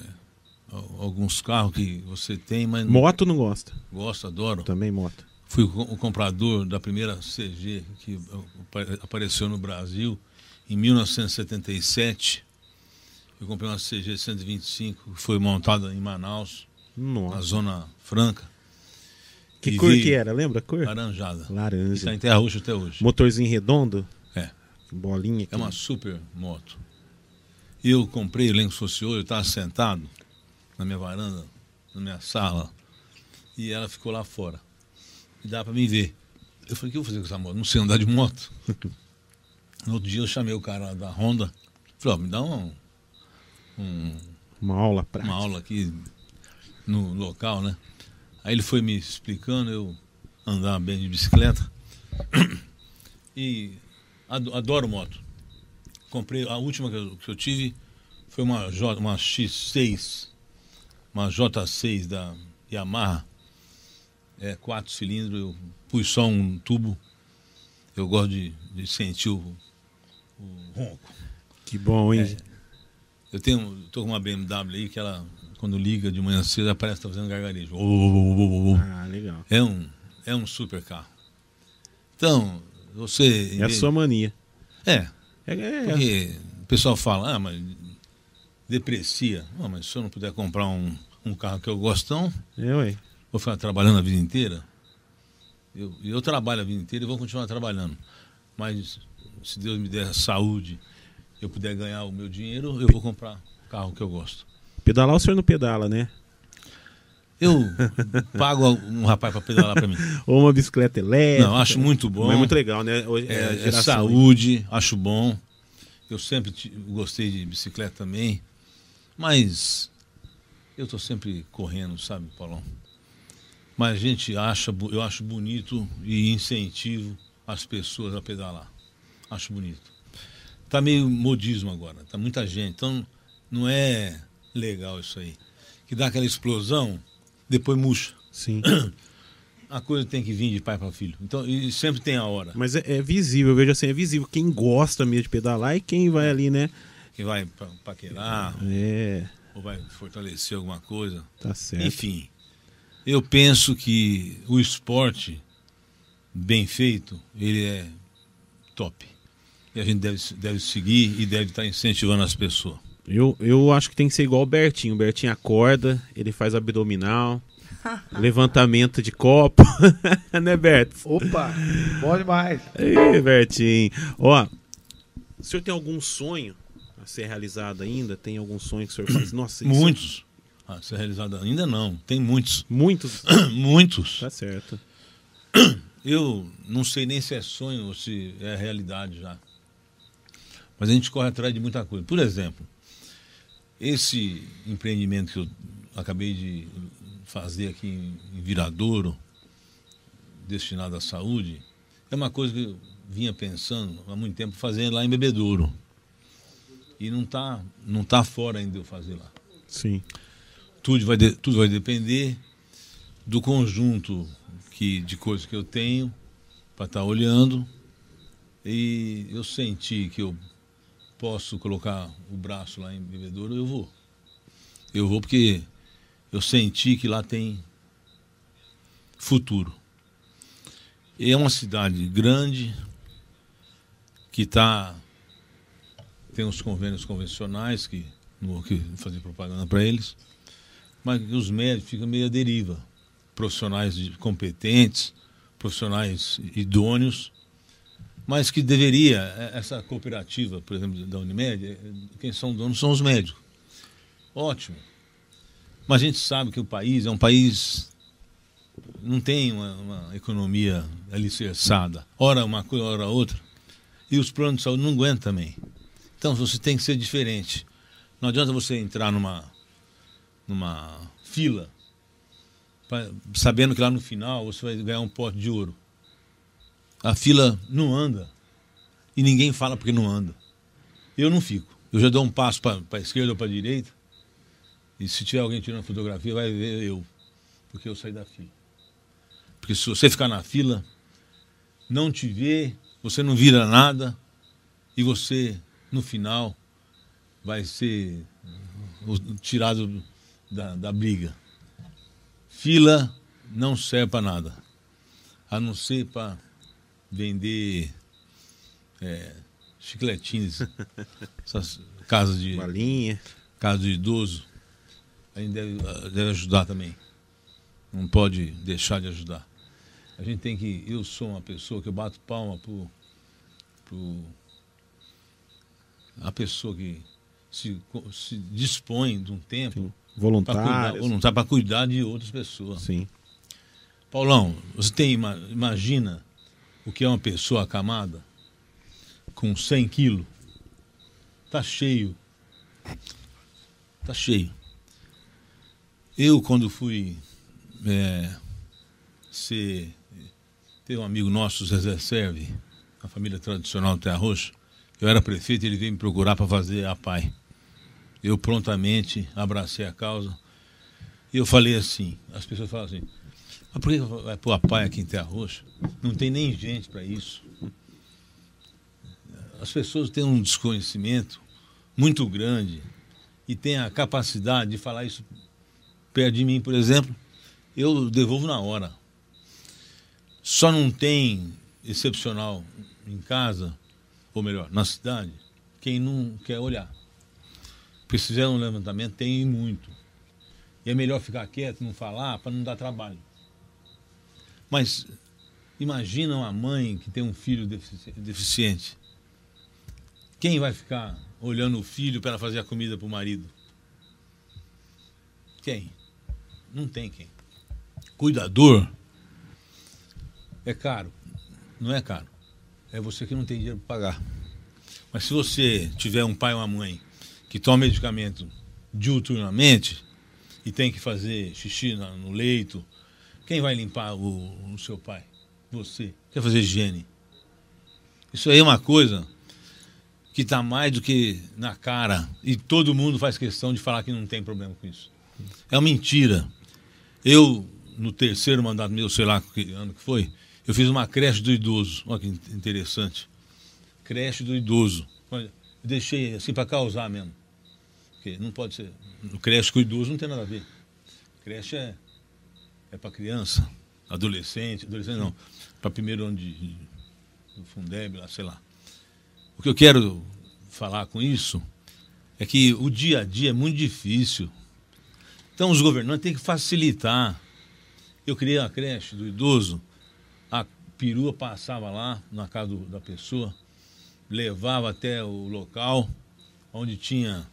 al- alguns carros que você tem, mas
Moto não gosta.
gosto, adoro.
Também moto.
Fui o co- o comprador da primeira CG que apa- apareceu no Brasil em 1977. Eu comprei uma CG 125 que foi montada em Manaus, na
Nossa.
Zona Franca,
Que cor que era? Lembra a cor?
laranjada. Está
Laranja.
em Terra Roxa até hoje.
Motorzinho redondo?
É.
Bolinha. aqui.
É uma super moto. Eu comprei, lembro que fosse hoje, eu estava sentado na minha varanda, na minha sala, e ela ficou lá fora. E dá para mim ver. Eu falei, o que eu vou fazer com essa moto? Não sei andar de moto. No outro dia eu chamei o cara da Honda. Falei, ó, me dá um, um-
Uma aula prática.
uma aula aqui no local, né? Aí ele foi me explicando, eu andar bem de bicicleta. E ado- adoro moto. Comprei, a última que eu, que eu tive foi uma, J, uma X6, uma J6 da Yamaha. É, quatro cilindros, eu pus só um tubo. Eu gosto de, de sentir o, o ronco.
Que bom, hein?
É. Eu tenho, tô com uma BMW aí que ela, quando liga de manhã cedo, parece que tá fazendo gargarejo. Oh, oh, oh.
Ah, legal.
É um, é um super carro. Então, você.
É a sua mania.
É,
É, é,
porque o pessoal fala, ah, mas deprecia. Não, mas se eu não puder comprar um, um carro que eu gosto, então
é, ué.
vou ficar trabalhando a vida inteira. Eu, eu trabalho a vida inteira e vou continuar trabalhando. Mas se Deus me der saúde, eu puder ganhar o meu dinheiro, eu vou comprar o carro que eu gosto.
Pedalar o senhor não pedala, né?
Eu pago um rapaz para pedalar para mim.
Ou uma bicicleta elétrica.
Não, acho muito bom.
É muito legal, né? Hoje,
É, é
geração,
saúde, acho bom. Eu sempre gostei de bicicleta também. Mas eu estou sempre correndo, sabe, Paulão? Mas a gente acha, eu acho bonito e incentivo as pessoas a pedalar. Acho bonito. Tá meio modismo agora, tá muita gente. Então não é legal isso aí. Que dá aquela explosão, depois murcha.
Sim.
A coisa tem que vir de pai para filho. Então, e sempre tem a hora.
Mas é, é visível, eu vejo assim, é visível. Quem gosta mesmo de pedalar e quem vai ali, né?
Que vai pa- paquerar,
É,
ou vai fortalecer alguma coisa.
tá certo.
Enfim, eu penso que o esporte bem feito, ele é top. E a gente deve, deve seguir e deve estar incentivando as pessoas.
Eu, eu acho que tem que ser igual o Bertinho. O Bertinho acorda, ele faz abdominal, levantamento de copo. né, Berto?
Opa, bom demais.
Ei, Bertinho. Ó, o senhor tem algum sonho a ser realizado ainda? Tem algum sonho que o senhor faz? Nossa, isso-
Muitos. Ah, ser realizado ainda não, tem muitos.
Muitos.
muitos.
Tá certo.
Eu não sei nem se é sonho ou se é realidade já. Mas a gente corre atrás de muita coisa. Por exemplo, esse empreendimento que eu acabei de fazer aqui em Viradouro, destinado à saúde, é uma coisa que eu vinha pensando há muito tempo fazer lá em Bebedouro. E não está não tá fora ainda de eu fazer lá
Sim.
tudo vai, de- tudo vai depender do conjunto que, de coisas que eu tenho para estar olhando. E eu senti que eu posso colocar o braço lá em Bebedouro, eu vou. Eu vou porque eu senti que lá tem futuro. É uma cidade grande que está tem os convênios convencionais que não vou fazer propaganda para eles, mas os médicos ficam meio à deriva. Profissionais competentes, profissionais idôneos, mas que deveria, eh, essa cooperativa, por exemplo, da Unimed, eh, quem são donos são os médicos. Ótimo. Mas a gente sabe que o país é um país não tem uma, uma economia alicerçada. Ora uma coisa, ora outra. E os planos de saúde não aguentam também. Então você tem que ser diferente. Não adianta você entrar numa, numa fila pra- sabendo que lá no final você vai ganhar um pote de ouro. A fila não anda. E ninguém fala porque não anda. Eu não fico. Eu já dou um passo para a esquerda ou para a direita. E se tiver alguém tirando fotografia, vai ver eu. Porque eu saí da fila. Porque se você ficar na fila, não te vê, você não vira nada e você, no final, vai ser tirado da, da briga. Fila não serve para nada, a não ser para vender é, chicletinhos, essas casas de,
Balinha.
casa de idoso. A gente deve, deve ajudar também. Não pode deixar de ajudar. A gente tem que. Eu sou uma pessoa que eu bato palma pro, pro a pessoa que se, se dispõe de um tempo
Voluntários.
voluntário para cuidar de outras pessoas.
Sim.
Paulão, você tem, ima- imagina o que é uma pessoa acamada com 100 quilos. Tá cheio. Tá cheio. Eu, quando fui é, ser. Tem um amigo nosso, Zezé Serve, a família tradicional do Terra Roxa. Eu era prefeito ele veio me procurar para fazer a PAI. Eu prontamente abracei a causa. E eu falei assim: as pessoas falam assim, mas por que vai pôr a PAI aqui em Terra Roxa? Não tem nem gente para isso. As pessoas têm um desconhecimento muito grande e têm a capacidade de falar isso perto de mim, por exemplo. Eu devolvo na hora. Só não tem excepcional em casa, ou melhor, na cidade, quem não quer olhar. Fizer um levantamento, tem muito. E é melhor ficar quieto, não falar, para não dar trabalho. Mas imagina uma mãe que tem um filho defici- deficiente. Quem vai ficar olhando o filho para fazer a comida para o marido? Quem? Não tem quem. Cuidador é caro. Não é caro. É você que não tem dinheiro para pagar. Mas se você tiver um pai ou uma mãe que toma medicamento diuturnamente e tem que fazer xixi no leito, quem vai limpar o, o seu pai? Você. Quer fazer higiene? Isso aí é uma coisa que está mais do que na cara e todo mundo faz questão de falar que não tem problema com isso. É uma mentira. Eu, no terceiro mandato meu, sei lá que ano que foi, eu fiz uma creche do idoso. Olha que in- interessante. Creche do idoso. Eu deixei assim para causar mesmo. Porque não pode ser. No creche com idoso não tem nada a ver. Creche é, é para criança, adolescente, adolescente não, para primeiro ano de, do Fundeb, lá, sei lá. O que eu quero falar com isso é que o dia a dia é muito difícil. Então os governantes têm que facilitar. Eu criei a creche do idoso, a perua passava lá na casa do- da pessoa, levava até o local onde tinha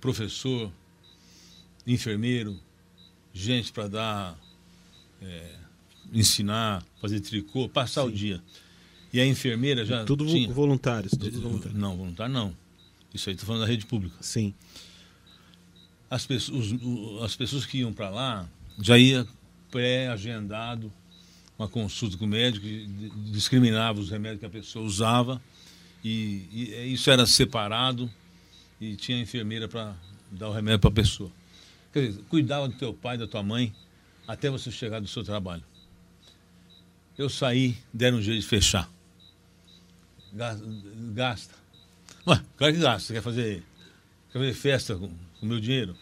professor, enfermeiro, gente para dar, é, ensinar, fazer tricô, passar o dia. E a enfermeira já
Tudo
tinha.
voluntários, tudo voluntário.
Não, voluntário não. Isso aí estou falando da rede pública.
Sim.
As pessoas, as pessoas que iam para lá já ia pré-agendado uma consulta com o médico, discriminava os remédios que a pessoa usava e, e é, isso era separado e tinha enfermeira para dar o remédio para a pessoa. Quer dizer, cuidava do teu pai, da tua mãe, até você chegar do seu trabalho. Eu saí, deram um jeito de fechar. Gasta. Ué, claro que gasta. Quer fazer, quer fazer festa com o meu dinheiro?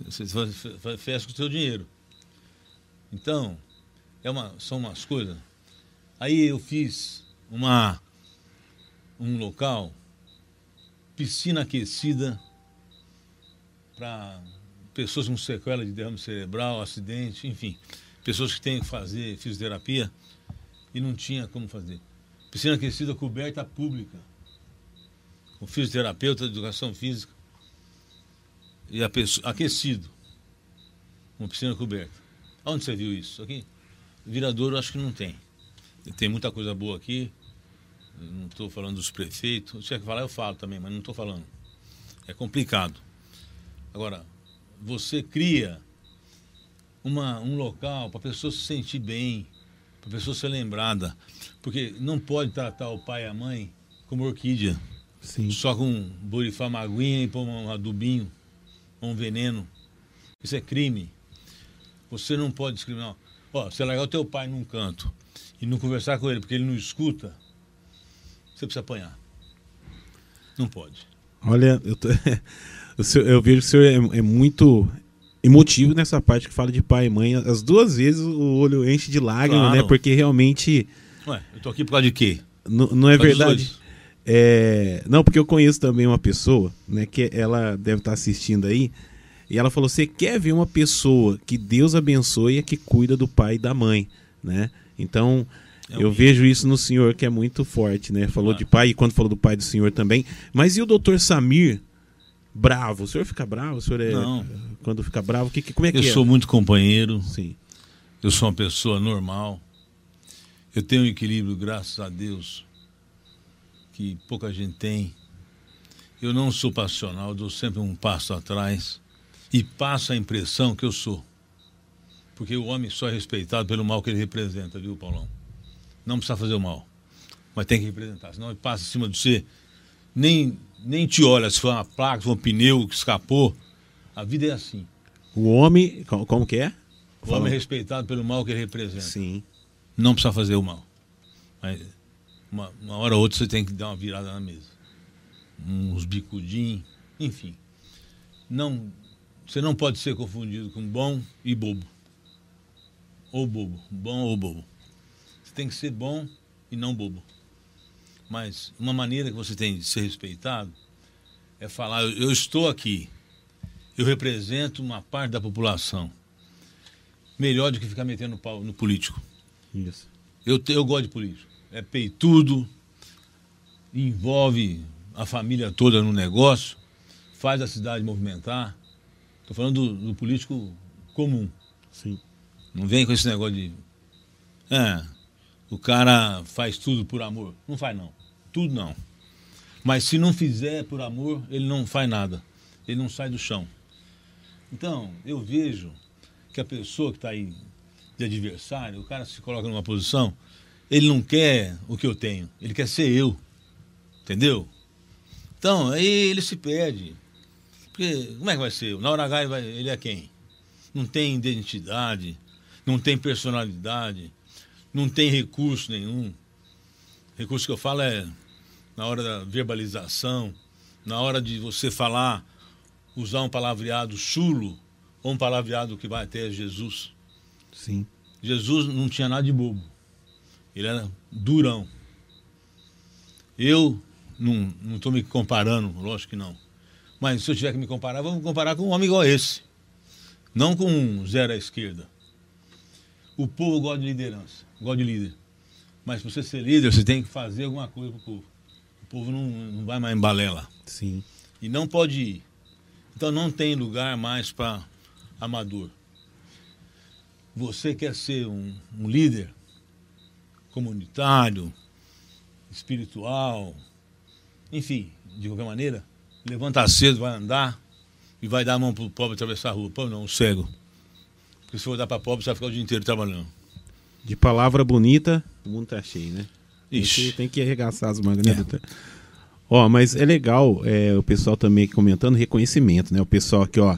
Você faz, faz festa com o seu dinheiro. Então, é uma, são umas coisas. Aí eu fiz uma, um local, piscina aquecida para pessoas com sequela de derrame cerebral, acidente, enfim, pessoas que têm que fazer fisioterapia e não tinha como fazer. Piscina aquecida coberta pública. O fisioterapeuta de educação física e a pessoa aquecido. Uma piscina coberta. Onde você viu isso? Aqui? Viradouro acho que não tem. Tem muita coisa boa aqui. Eu Não estou falando dos prefeitos. Se tiver que falar, eu falo também, mas não estou falando. É complicado. Agora, você cria uma, um local para a pessoa se sentir bem, para a pessoa ser lembrada. Porque não pode tratar o pai e a mãe como orquídea,
Sim.
só com borifar uma aguinha e pôr um adubinho, um veneno. Isso é crime. Você não pode discriminar. Ó, você largar o teu pai num canto e não conversar com ele porque ele não escuta, você precisa apanhar. Não pode.
Olha, eu, tô- eu vejo que o senhor é, é muito emotivo nessa parte que fala de pai e mãe. As duas vezes o olho enche de lágrimas,
Claro.
né? Porque realmente
Ué, eu tô aqui por causa de quê?
n- não é verdade. É, não, porque eu conheço também uma pessoa, né, que ela deve estar assistindo aí, e ela falou: "Você quer ver uma pessoa que Deus abençoe e é que cuida do pai e da mãe, né? Então,
É
eu vejo isso no senhor que é muito forte, né? Falou
Claro.
de pai e quando falou do pai do senhor também. Mas e o doutor Samir? Bravo. O senhor fica bravo? O senhor é
Não.
quando fica bravo, que, que como é que
Eu
é?
sou muito companheiro,
Sim.
eu sou uma pessoa normal. Eu tenho um equilíbrio, graças a Deus, que pouca gente tem. Eu não sou passional, eu dou sempre um passo atrás e passo a impressão que eu sou. Porque o homem só é respeitado pelo mal que ele representa, viu, Paulão? Não precisa fazer o mal, mas tem que representar, senão ele passa em cima de você, nem, nem te olha se foi uma placa, se foi um pneu que escapou. A vida é assim.
O homem. co- Como que é?
O homem é respeitado pelo mal que ele representa.
Sim.
Não precisa fazer o mal. Mas uma, uma hora ou outra você tem que dar uma virada na mesa. Uns bicudinhos, enfim. Não, você não pode ser confundido com bom e bobo. Ou bobo. Bom ou bobo. Tem que ser bom e não bobo. Mas uma maneira que você tem de ser respeitado é falar, eu, eu estou aqui. Eu represento uma parte da população. Melhor do que ficar metendo pau no político.
Isso.
Eu, eu gosto de político. É peitudo, envolve a família toda no negócio, faz a cidade movimentar. Estou falando do, do político comum.
Sim.
Não vem com esse negócio de. É, o cara faz tudo por amor. Não faz, não. Tudo não. Mas se não fizer por amor, ele não faz nada. Ele não sai do chão. Então, eu vejo que a pessoa que está aí de adversário, o cara se coloca numa posição, ele não quer o que eu tenho, ele quer ser eu. Entendeu? Então, aí ele se perde. Porque como é que vai ser? Na hora H ele, ele é quem? Não tem identidade, não tem personalidade, não tem recurso nenhum. Recurso que eu falo é na hora da verbalização, na hora de você falar, usar um palavreado chulo ou um palavreado que vai até Jesus.
Sim.
Jesus não tinha nada de bobo. Ele era durão. Eu não estou me comparando, lógico que não. Mas se eu tiver que me comparar, vamos comparar com um homem igual esse. Não com um zero à esquerda. O povo gosta de liderança, gosta de líder. Mas para você ser líder, você tem que fazer alguma coisa para o povo. O povo não, não vai mais em balela.
Sim.
E não pode ir. Então não tem lugar mais para amador. Você quer ser um, um líder comunitário, espiritual, enfim, de qualquer maneira, levanta cedo, vai andar e vai dar a mão pro pobre atravessar a rua. Pobre não, o cego. Porque se for dar para pobre, você vai ficar o dia inteiro trabalhando.
De palavra bonita, o mundo tá cheio, né? Tem que,
Ixi.
tem que arregaçar as mangas, né,
É.
Ó, mas é legal é, o pessoal também comentando reconhecimento, né? O pessoal aqui, ó.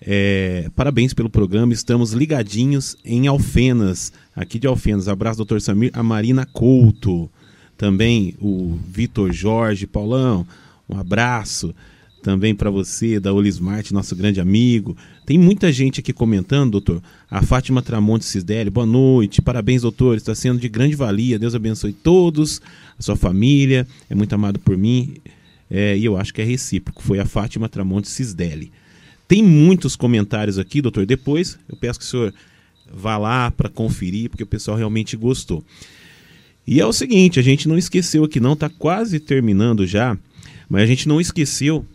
é, parabéns pelo programa, estamos ligadinhos em Alfenas, aqui de Alfenas. Abraço, doutor Samir, a Marina Couto, também o Vitor Jorge, Paulão, um abraço também para você, da Olismart, nosso grande amigo. Tem muita gente aqui comentando, doutor. A Fátima Tramonte Cisdeli, boa noite, parabéns, doutor, está sendo de grande valia, Deus abençoe todos, a sua família, é muito amado por mim, é, e eu acho que é recíproco, foi a Fátima Tramonte Cisdeli. Tem muitos comentários aqui, doutor, depois eu peço que o senhor vá lá para conferir, porque o pessoal realmente gostou. E é o seguinte, a gente não esqueceu aqui não, tá quase terminando já, mas a gente não esqueceu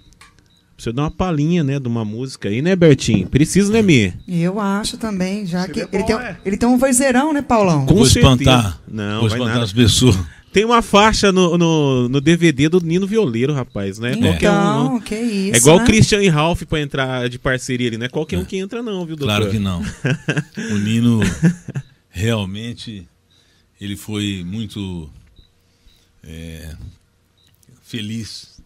Precisa dar uma palhinha, né, de uma música aí, né, Bertinho? Precisa, né, Mi?
Eu acho também, já que
Seria
ele,
bom,
tem,
é.
ele tem um vozeirão, né, Paulão?
Com
Vou
certeza.
espantar.
Não,
Vou
vai
espantar
nada.
as pessoas.
Tem uma faixa no, no, no DVD do Nino Violeiro, rapaz, né? Qualquer um,
Então,
não.
que isso,
É igual
né?
o Christian e Ralph pra entrar de parceria ali, não é qualquer um que entra não, viu, doutor?
Claro que não. O Nino realmente ele foi muito é, feliz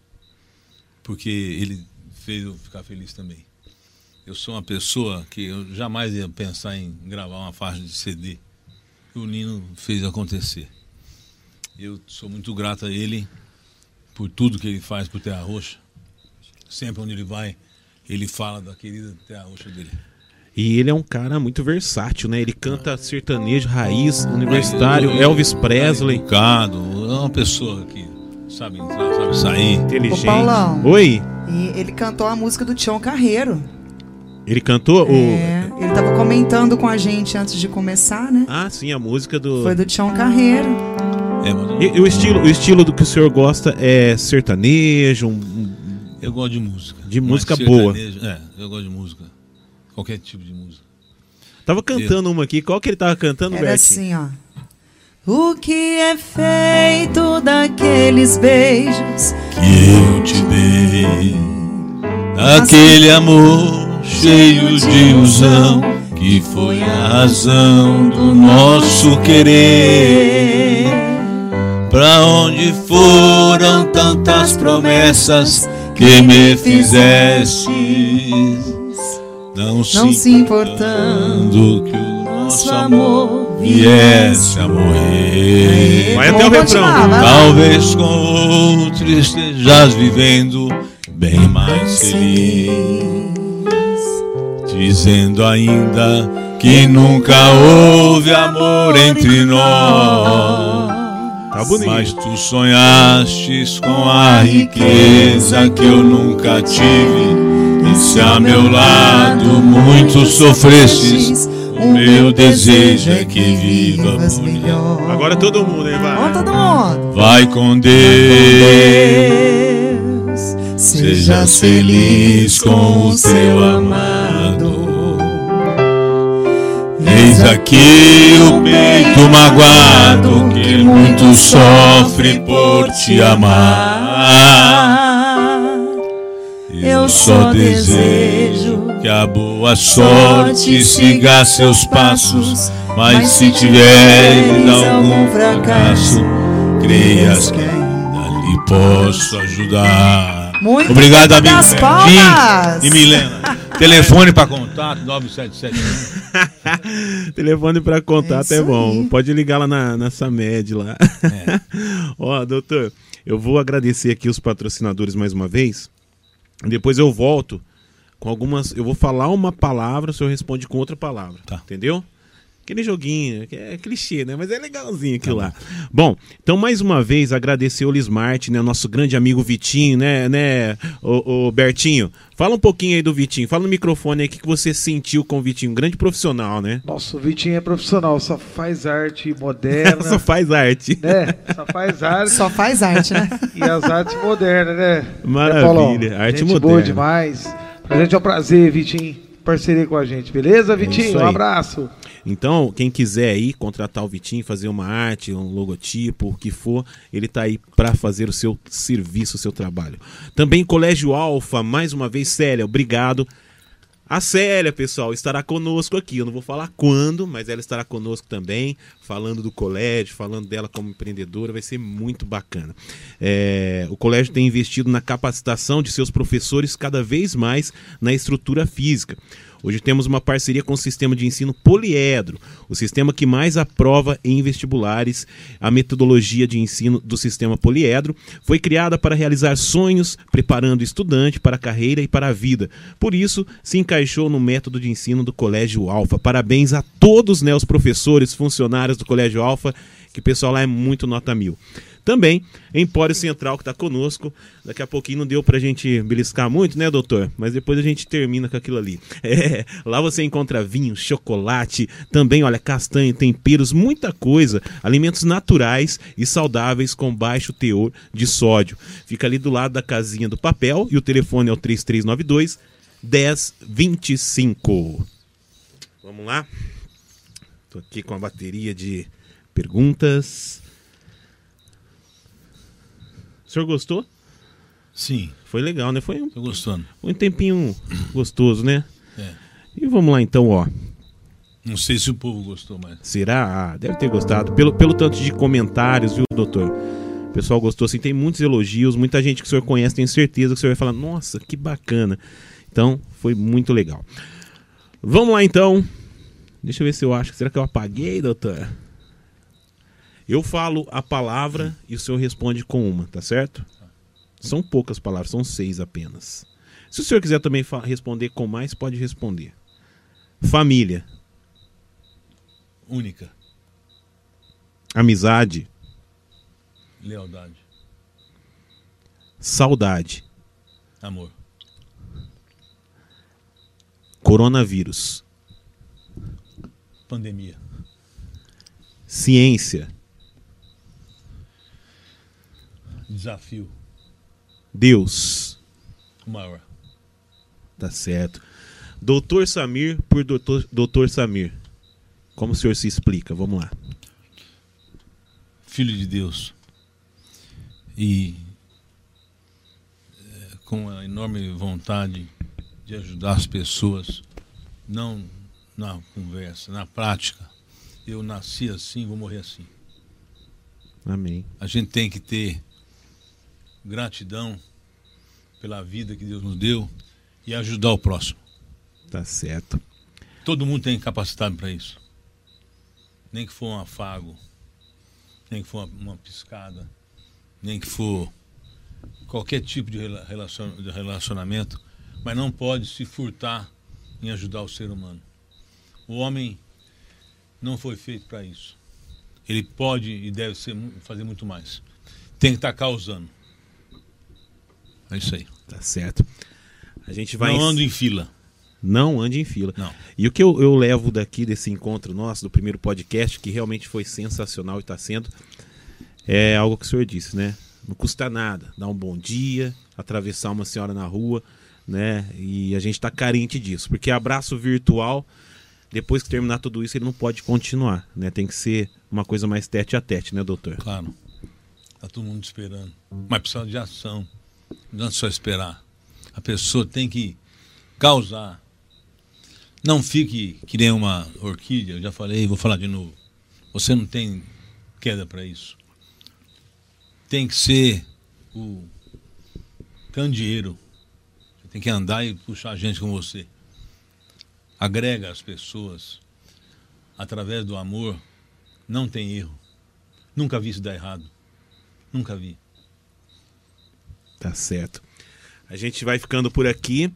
porque ele fez eu ficar feliz também. Eu sou uma pessoa que eu jamais ia pensar em gravar uma faixa de CD. O Nino fez acontecer. Eu sou muito grato a ele por tudo que ele faz por Terra Roxa. Sempre onde ele vai, ele fala da querida Terra Roxa dele.
E ele é um cara muito versátil, né? Ele canta sertanejo, raiz, universitário, Elvis Presley,
Educado, é uma pessoa que sabe entrar, sabe sair.
inteligente.
Ô, Paulão.
Oi,
E ele cantou a música do Tião Carreiro.
ele cantou
É,
o...
ele tava comentando com a gente antes de começar, né?
Ah, sim, a música do...
Foi do Tião Carreiro.
É, mas eu,
E, e o estilo, o estilo do que o senhor gosta é sertanejo, um- um-
eu gosto de música.
De música boa.
sertanejo- É, eu gosto de música. Qualquer tipo de música.
Tava cantando uma aqui, qual que ele tava cantando,
Era
Bertinho?
assim, ó. O que é feito daqueles beijos
que eu te dei. Aquele amor cheio de ilusão que foi a razão do nosso querer. Pra onde foram tantas promessas que me fizeste? Não,
não se importando
que o
nosso amor
viesse a morrer.
Vai até o refrão.
Talvez com outro estejas vivendo bem mais feliz, dizendo ainda que nunca houve amor entre nós.
Tá bonito.
Mas tu sonhastes com a riqueza que eu nunca tive. E se a meu lado muito sofrestes, o meu desejo é que viva
melhor.
Agora todo mundo, hein?
Vamos
Vai.
todo mundo.
Vai com Deus, sejas feliz com o teu amado. Eis aqui o peito magoado que muito sofre por te amar. Eu só desejo que a boa sorte siga seus passos, mas se tiveres algum fracasso, creias que ainda lhe posso ajudar.
Muito
Obrigado, amigo. Jim e Milena. Telefone para contato 977.
Telefone pra contato
É
é, bom.
aí.
Pode ligar lá na, na Samed lá.
É.
Ó, doutor, eu vou agradecer aqui os patrocinadores mais uma vez. Depois eu volto com algumas. Eu vou falar uma palavra, o senhor responde com outra palavra.
Tá.
Entendeu? Aquele joguinho, que é clichê, né? Mas é legalzinho
Tá
aquilo lá. Bom, então mais uma vez agradecer o Lismart, né? Nosso grande amigo Vitinho, né, né, o, o Bertinho. Fala um pouquinho aí do Vitinho. Fala no microfone aí o que, que você sentiu com o Vitinho. Um grande profissional, né?
Nossa, o Vitinho é profissional, só faz arte moderna.
Só faz arte.
né? Só faz arte
Só faz arte, né?
e as artes modernas, né?
Maravilha,
Né, Paulão?
arte
gente
moderna.
boa demais. Pra gente é um prazer, Vitinho, parceria com a gente, beleza,
isso
Vitinho? um
aí.
abraço.
Então, quem quiser aí contratar o Vitinho, fazer uma arte, um logotipo, o que for, ele tá aí para fazer o seu serviço, o seu trabalho. Também Colégio Alfa, mais uma vez, Célia, obrigado. A Célia, pessoal, estará conosco aqui. Eu não vou falar quando, mas ela estará conosco também, falando do colégio, falando dela como empreendedora. Vai ser muito bacana. É, o colégio tem investido na capacitação de seus professores cada vez mais na estrutura física. Hoje temos uma parceria com o sistema de ensino Poliedro, o sistema que mais aprova em vestibulares. A metodologia de ensino do sistema Poliedro foi criada para realizar sonhos, preparando o estudante para a carreira e para a vida. Por isso, se encaixou no método de ensino do Colégio Alfa. Parabéns a todos né, os professores, funcionários do Colégio Alfa, que o pessoal lá é muito nota mil. Também, Empório Central, que está conosco. Daqui a pouquinho não deu pra gente beliscar muito, né, doutor? Mas depois a gente termina com aquilo ali. É, lá você encontra vinho, chocolate, também, olha, castanha, temperos, muita coisa. Alimentos naturais e saudáveis com baixo teor de sódio. Fica ali do lado da casinha do papel e o telefone é o 3392 1025. Vamos lá? Tô aqui com a bateria de perguntas. O senhor gostou?
Sim,
Foi legal, né? Foi um,
tô gostando.
um tempinho gostoso, né?
É.
E vamos lá então, ó.
Não sei se o povo gostou, mas.
Será? Ah, deve ter gostado. Pelo, pelo tanto de comentários, viu, doutor? O pessoal gostou, assim, tem muitos elogios, muita gente que o senhor conhece, tenho certeza que o senhor vai falar, nossa, que bacana. Então, foi muito legal. Vamos lá então. Deixa eu ver se eu acho. Será que eu apaguei, doutor? Eu falo a palavra e o senhor responde com uma, tá certo? São poucas palavras, são seis apenas. Se o senhor quiser também responder com mais, pode responder. Família,
Única.
amizade,
Lealdade.
saudade,
Amor.
coronavírus,
Pandemia.
ciência,
Desafio.
Deus.
O maior.
Tá certo. Doutor Samir por doutor, doutor Samir. Como o senhor se explica? Vamos lá.
filho de Deus e é, com a enorme vontade de ajudar as pessoas, não na conversa, na prática. Eu nasci assim, vou morrer assim.
Amém.
A gente tem que ter gratidão pela vida que Deus nos deu e ajudar o próximo.
Tá certo.
Todo mundo tem capacidade para isso. Nem que for um afago, nem que for uma, uma piscada, nem que for qualquer tipo de rela- relacion- de relacionamento, mas não pode se furtar em ajudar o ser humano. O homem não foi feito para isso. Ele pode e deve ser, fazer muito mais. Tem que estar causando. É isso aí.
Tá certo. A gente vai.
não ando em fila.
Não ande em fila.
Não.
E o que eu, eu levo daqui desse encontro nosso, do primeiro podcast, que realmente foi sensacional e está sendo, é algo que o senhor disse, né? Não custa nada dar um bom dia, atravessar uma senhora na rua, né? E a gente está carente disso, porque abraço virtual, depois que terminar tudo isso, ele não pode continuar, né? Tem que ser uma coisa mais tete a tete, né, doutor?
Claro. Tá todo mundo esperando. Mas precisa de ação. Não é só esperar. A pessoa tem que causar. Não fique que nem uma orquídea, eu já falei, vou falar de novo. Você não tem queda para isso. Tem que ser o candeeiro. Você tem que andar e puxar gente com você. Agrega as pessoas através do amor. Não tem erro. Nunca vi isso dar errado. Nunca vi.
Tá certo. A gente vai ficando por aqui.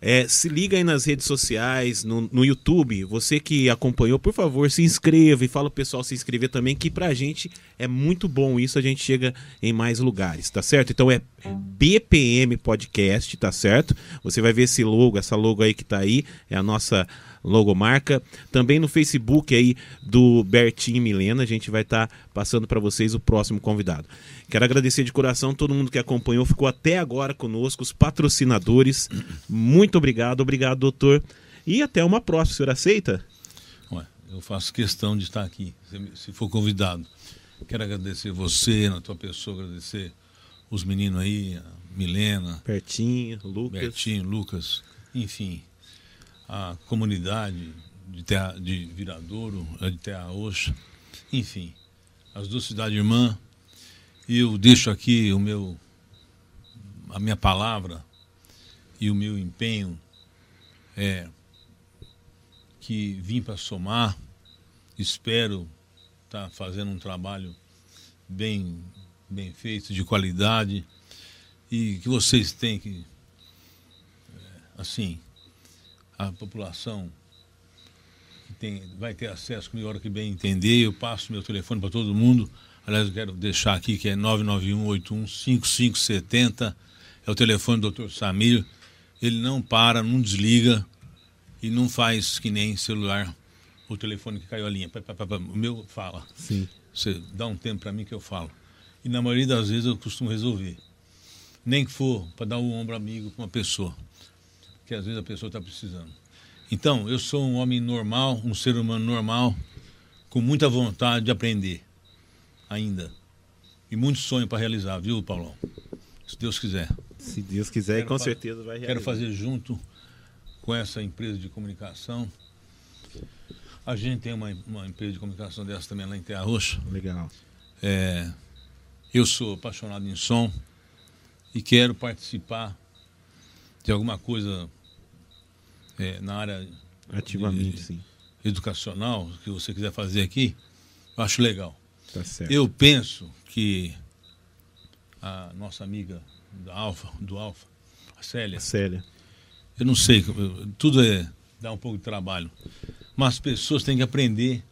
É, se liga aí nas redes sociais, no, no YouTube. Você que acompanhou, por favor, se inscreva e fala pro pessoal se inscrever também, que pra gente é muito bom isso, a gente chega em mais lugares, tá certo? Então é BPM Podcast, tá certo? Você vai ver esse logo, essa logo aí que tá aí, é a nossa logomarca. Também no Facebook aí do Bertinho e Milena, a gente vai estar passando para vocês o próximo convidado. Quero agradecer de coração todo mundo que acompanhou, ficou até agora conosco, os patrocinadores. Muito obrigado, obrigado, doutor. E até uma próxima, o senhor aceita?
Ué, eu faço questão de estar aqui, se for convidado. Quero agradecer você, na tua pessoa, agradecer os meninos aí, a Milena,
Pertinho, Lucas.
Bertinho, Lucas, enfim, a comunidade de, Terra, de Viradouro, de Terra Roxa, enfim, as duas cidades irmãs. E eu deixo aqui o meu, a minha palavra e o meu empenho é que vim para somar, espero estar fazendo um trabalho bem, bem feito, de qualidade, e que vocês têm que, é, assim, a população que tem, vai ter acesso comigo a hora que bem entender, eu passo meu telefone para todo mundo, aliás eu quero deixar aqui que é 991815570, é o telefone do Dr. Samir, ele não para, não desliga, e não faz que nem celular, o telefone que caiu a linha. O meu fala.
Sim.
Você dá um tempo para mim que eu falo. E na maioria das vezes eu costumo resolver. Nem que for para dar um ombro amigo para uma pessoa. Que às vezes a pessoa está precisando. Então, eu sou um homem normal, um ser humano normal, com muita vontade de aprender. Ainda. E muito sonho para realizar, viu, Paulão? Se Deus quiser.
Se Deus quiser,
Quero
com certeza vai realizar.
Quero fazer junto com essa empresa de comunicação. A gente tem uma, uma empresa de comunicação dessa também lá em Terra Roxa.
Legal.
É, eu sou apaixonado em som e quero participar de alguma coisa é, na área
Ativamente,
de-
sim.
educacional que você quiser fazer aqui. Eu acho legal.
Tá certo.
Eu penso que a nossa amiga da Alfa, do Alfa, a Célia,
Célia.
eu não sei, tudo é dá um pouco de trabalho, mas as pessoas têm que aprender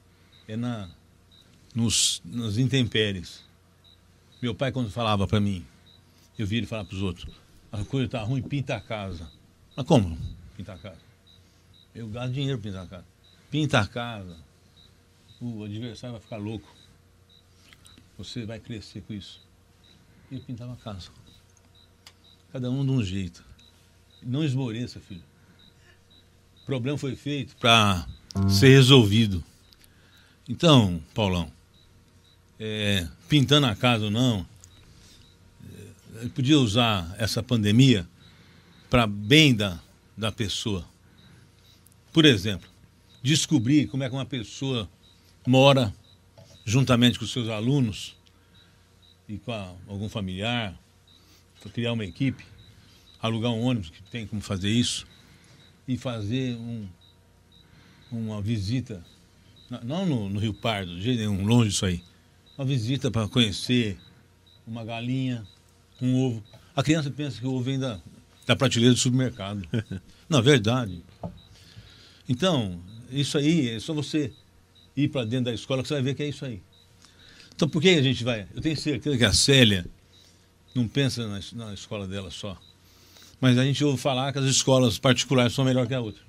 é na nos nas intempéries. Meu pai quando falava para mim, eu vi ele falar para os outros, a coisa tá ruim, pinta a casa. Mas como pintar a casa? Eu gasto dinheiro pintar a casa. Pinta a casa. O adversário vai ficar louco. Você vai crescer com isso. E eu pintava a casa. Cada um de um jeito. Não esmoreça, filho. O problema foi feito para ser resolvido. Então, Paulão, é, pintando a casa ou não, podia usar essa pandemia para bem da, da pessoa. Por exemplo, descobrir como é que uma pessoa mora juntamente com seus alunos e com a, algum familiar, para criar uma equipe, alugar um ônibus que tem como fazer isso e fazer um, uma visita, não no, no, Rio Pardo, de jeito nenhum, longe disso aí, uma visita para conhecer uma galinha, um ovo. A criança pensa que o ovo vem da, da prateleira do supermercado. não, é verdade. Então, isso aí é só você ir para dentro da escola que você vai ver que é isso aí. Então, por que a gente vai? Eu tenho certeza que a Célia não pensa na, na escola dela só. Mas a gente ouve falar que as escolas particulares são melhor que a outra.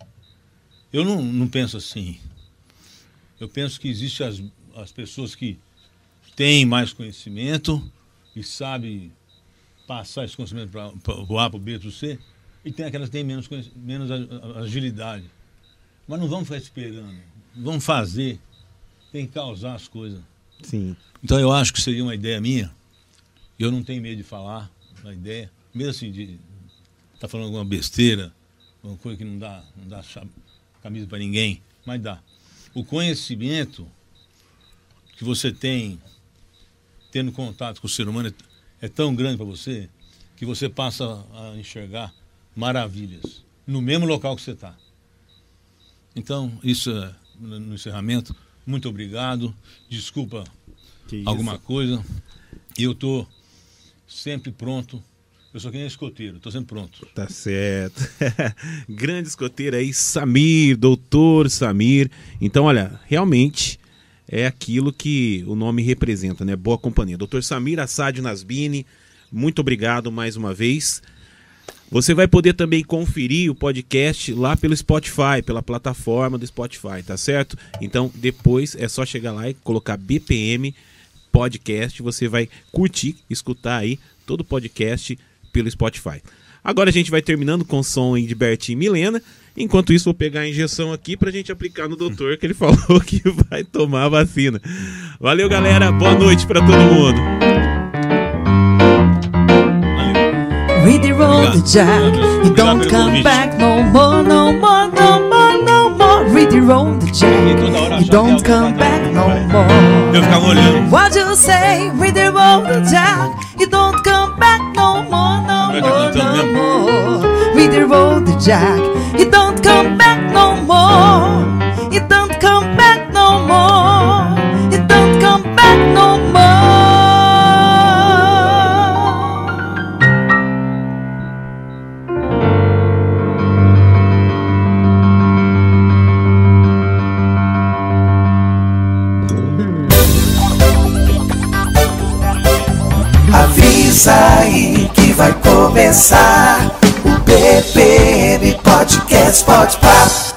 Eu não, não penso assim. Eu penso que existem as, as pessoas que têm mais conhecimento e sabem passar esse conhecimento para o A, para o B, para o C, e tem aquelas que têm menos, menos agilidade. Mas não vamos ficar esperando. Vamos fazer. Tem que causar as coisas.
Sim.
Então eu acho que seria uma ideia minha. Eu não tenho medo de falar uma ideia, mesmo assim de tá falando alguma besteira, uma coisa que não dá, não dá camisa para ninguém, mas dá. O conhecimento que você tem tendo contato com o ser humano é, tão grande para você que você passa a enxergar maravilhas no mesmo local que você está. Então, isso é, no encerramento. Muito obrigado. Desculpa alguma coisa. Eu estou sempre pronto eu sou quem é escoteiro, estou sempre pronto.
Tá certo. Grande escoteiro aí, Samir, doutor Samir. Então, olha, realmente é aquilo que o nome representa, né? Boa companhia. Doutor Samir Assad Nasbini, muito obrigado mais uma vez. Você vai poder também conferir o podcast lá pelo Spotify, pela plataforma do Spotify, tá certo? Então, depois é só chegar lá e colocar BPM podcast, você vai curtir, escutar aí todo o podcast pelo Spotify. Agora a gente vai terminando com o som de Bertinho e Milena. Enquanto isso, vou pegar a injeção aqui pra gente aplicar no doutor, que ele falou que vai tomar a vacina. Valeu, galera. Boa noite para todo mundo.
Read the road, Jack. You don't come back no more, no more, no more, no more. Read the road, Jack. You don't come back no more.
Eu ficava olhando.
What you say? Read the road, Jack. You don't come back no more, no more, no more. The road, Jack. You don't come back no more. You don't come back no more. You don't come back no more.
Avisa aí que vai começar o BPM Podcast Pá.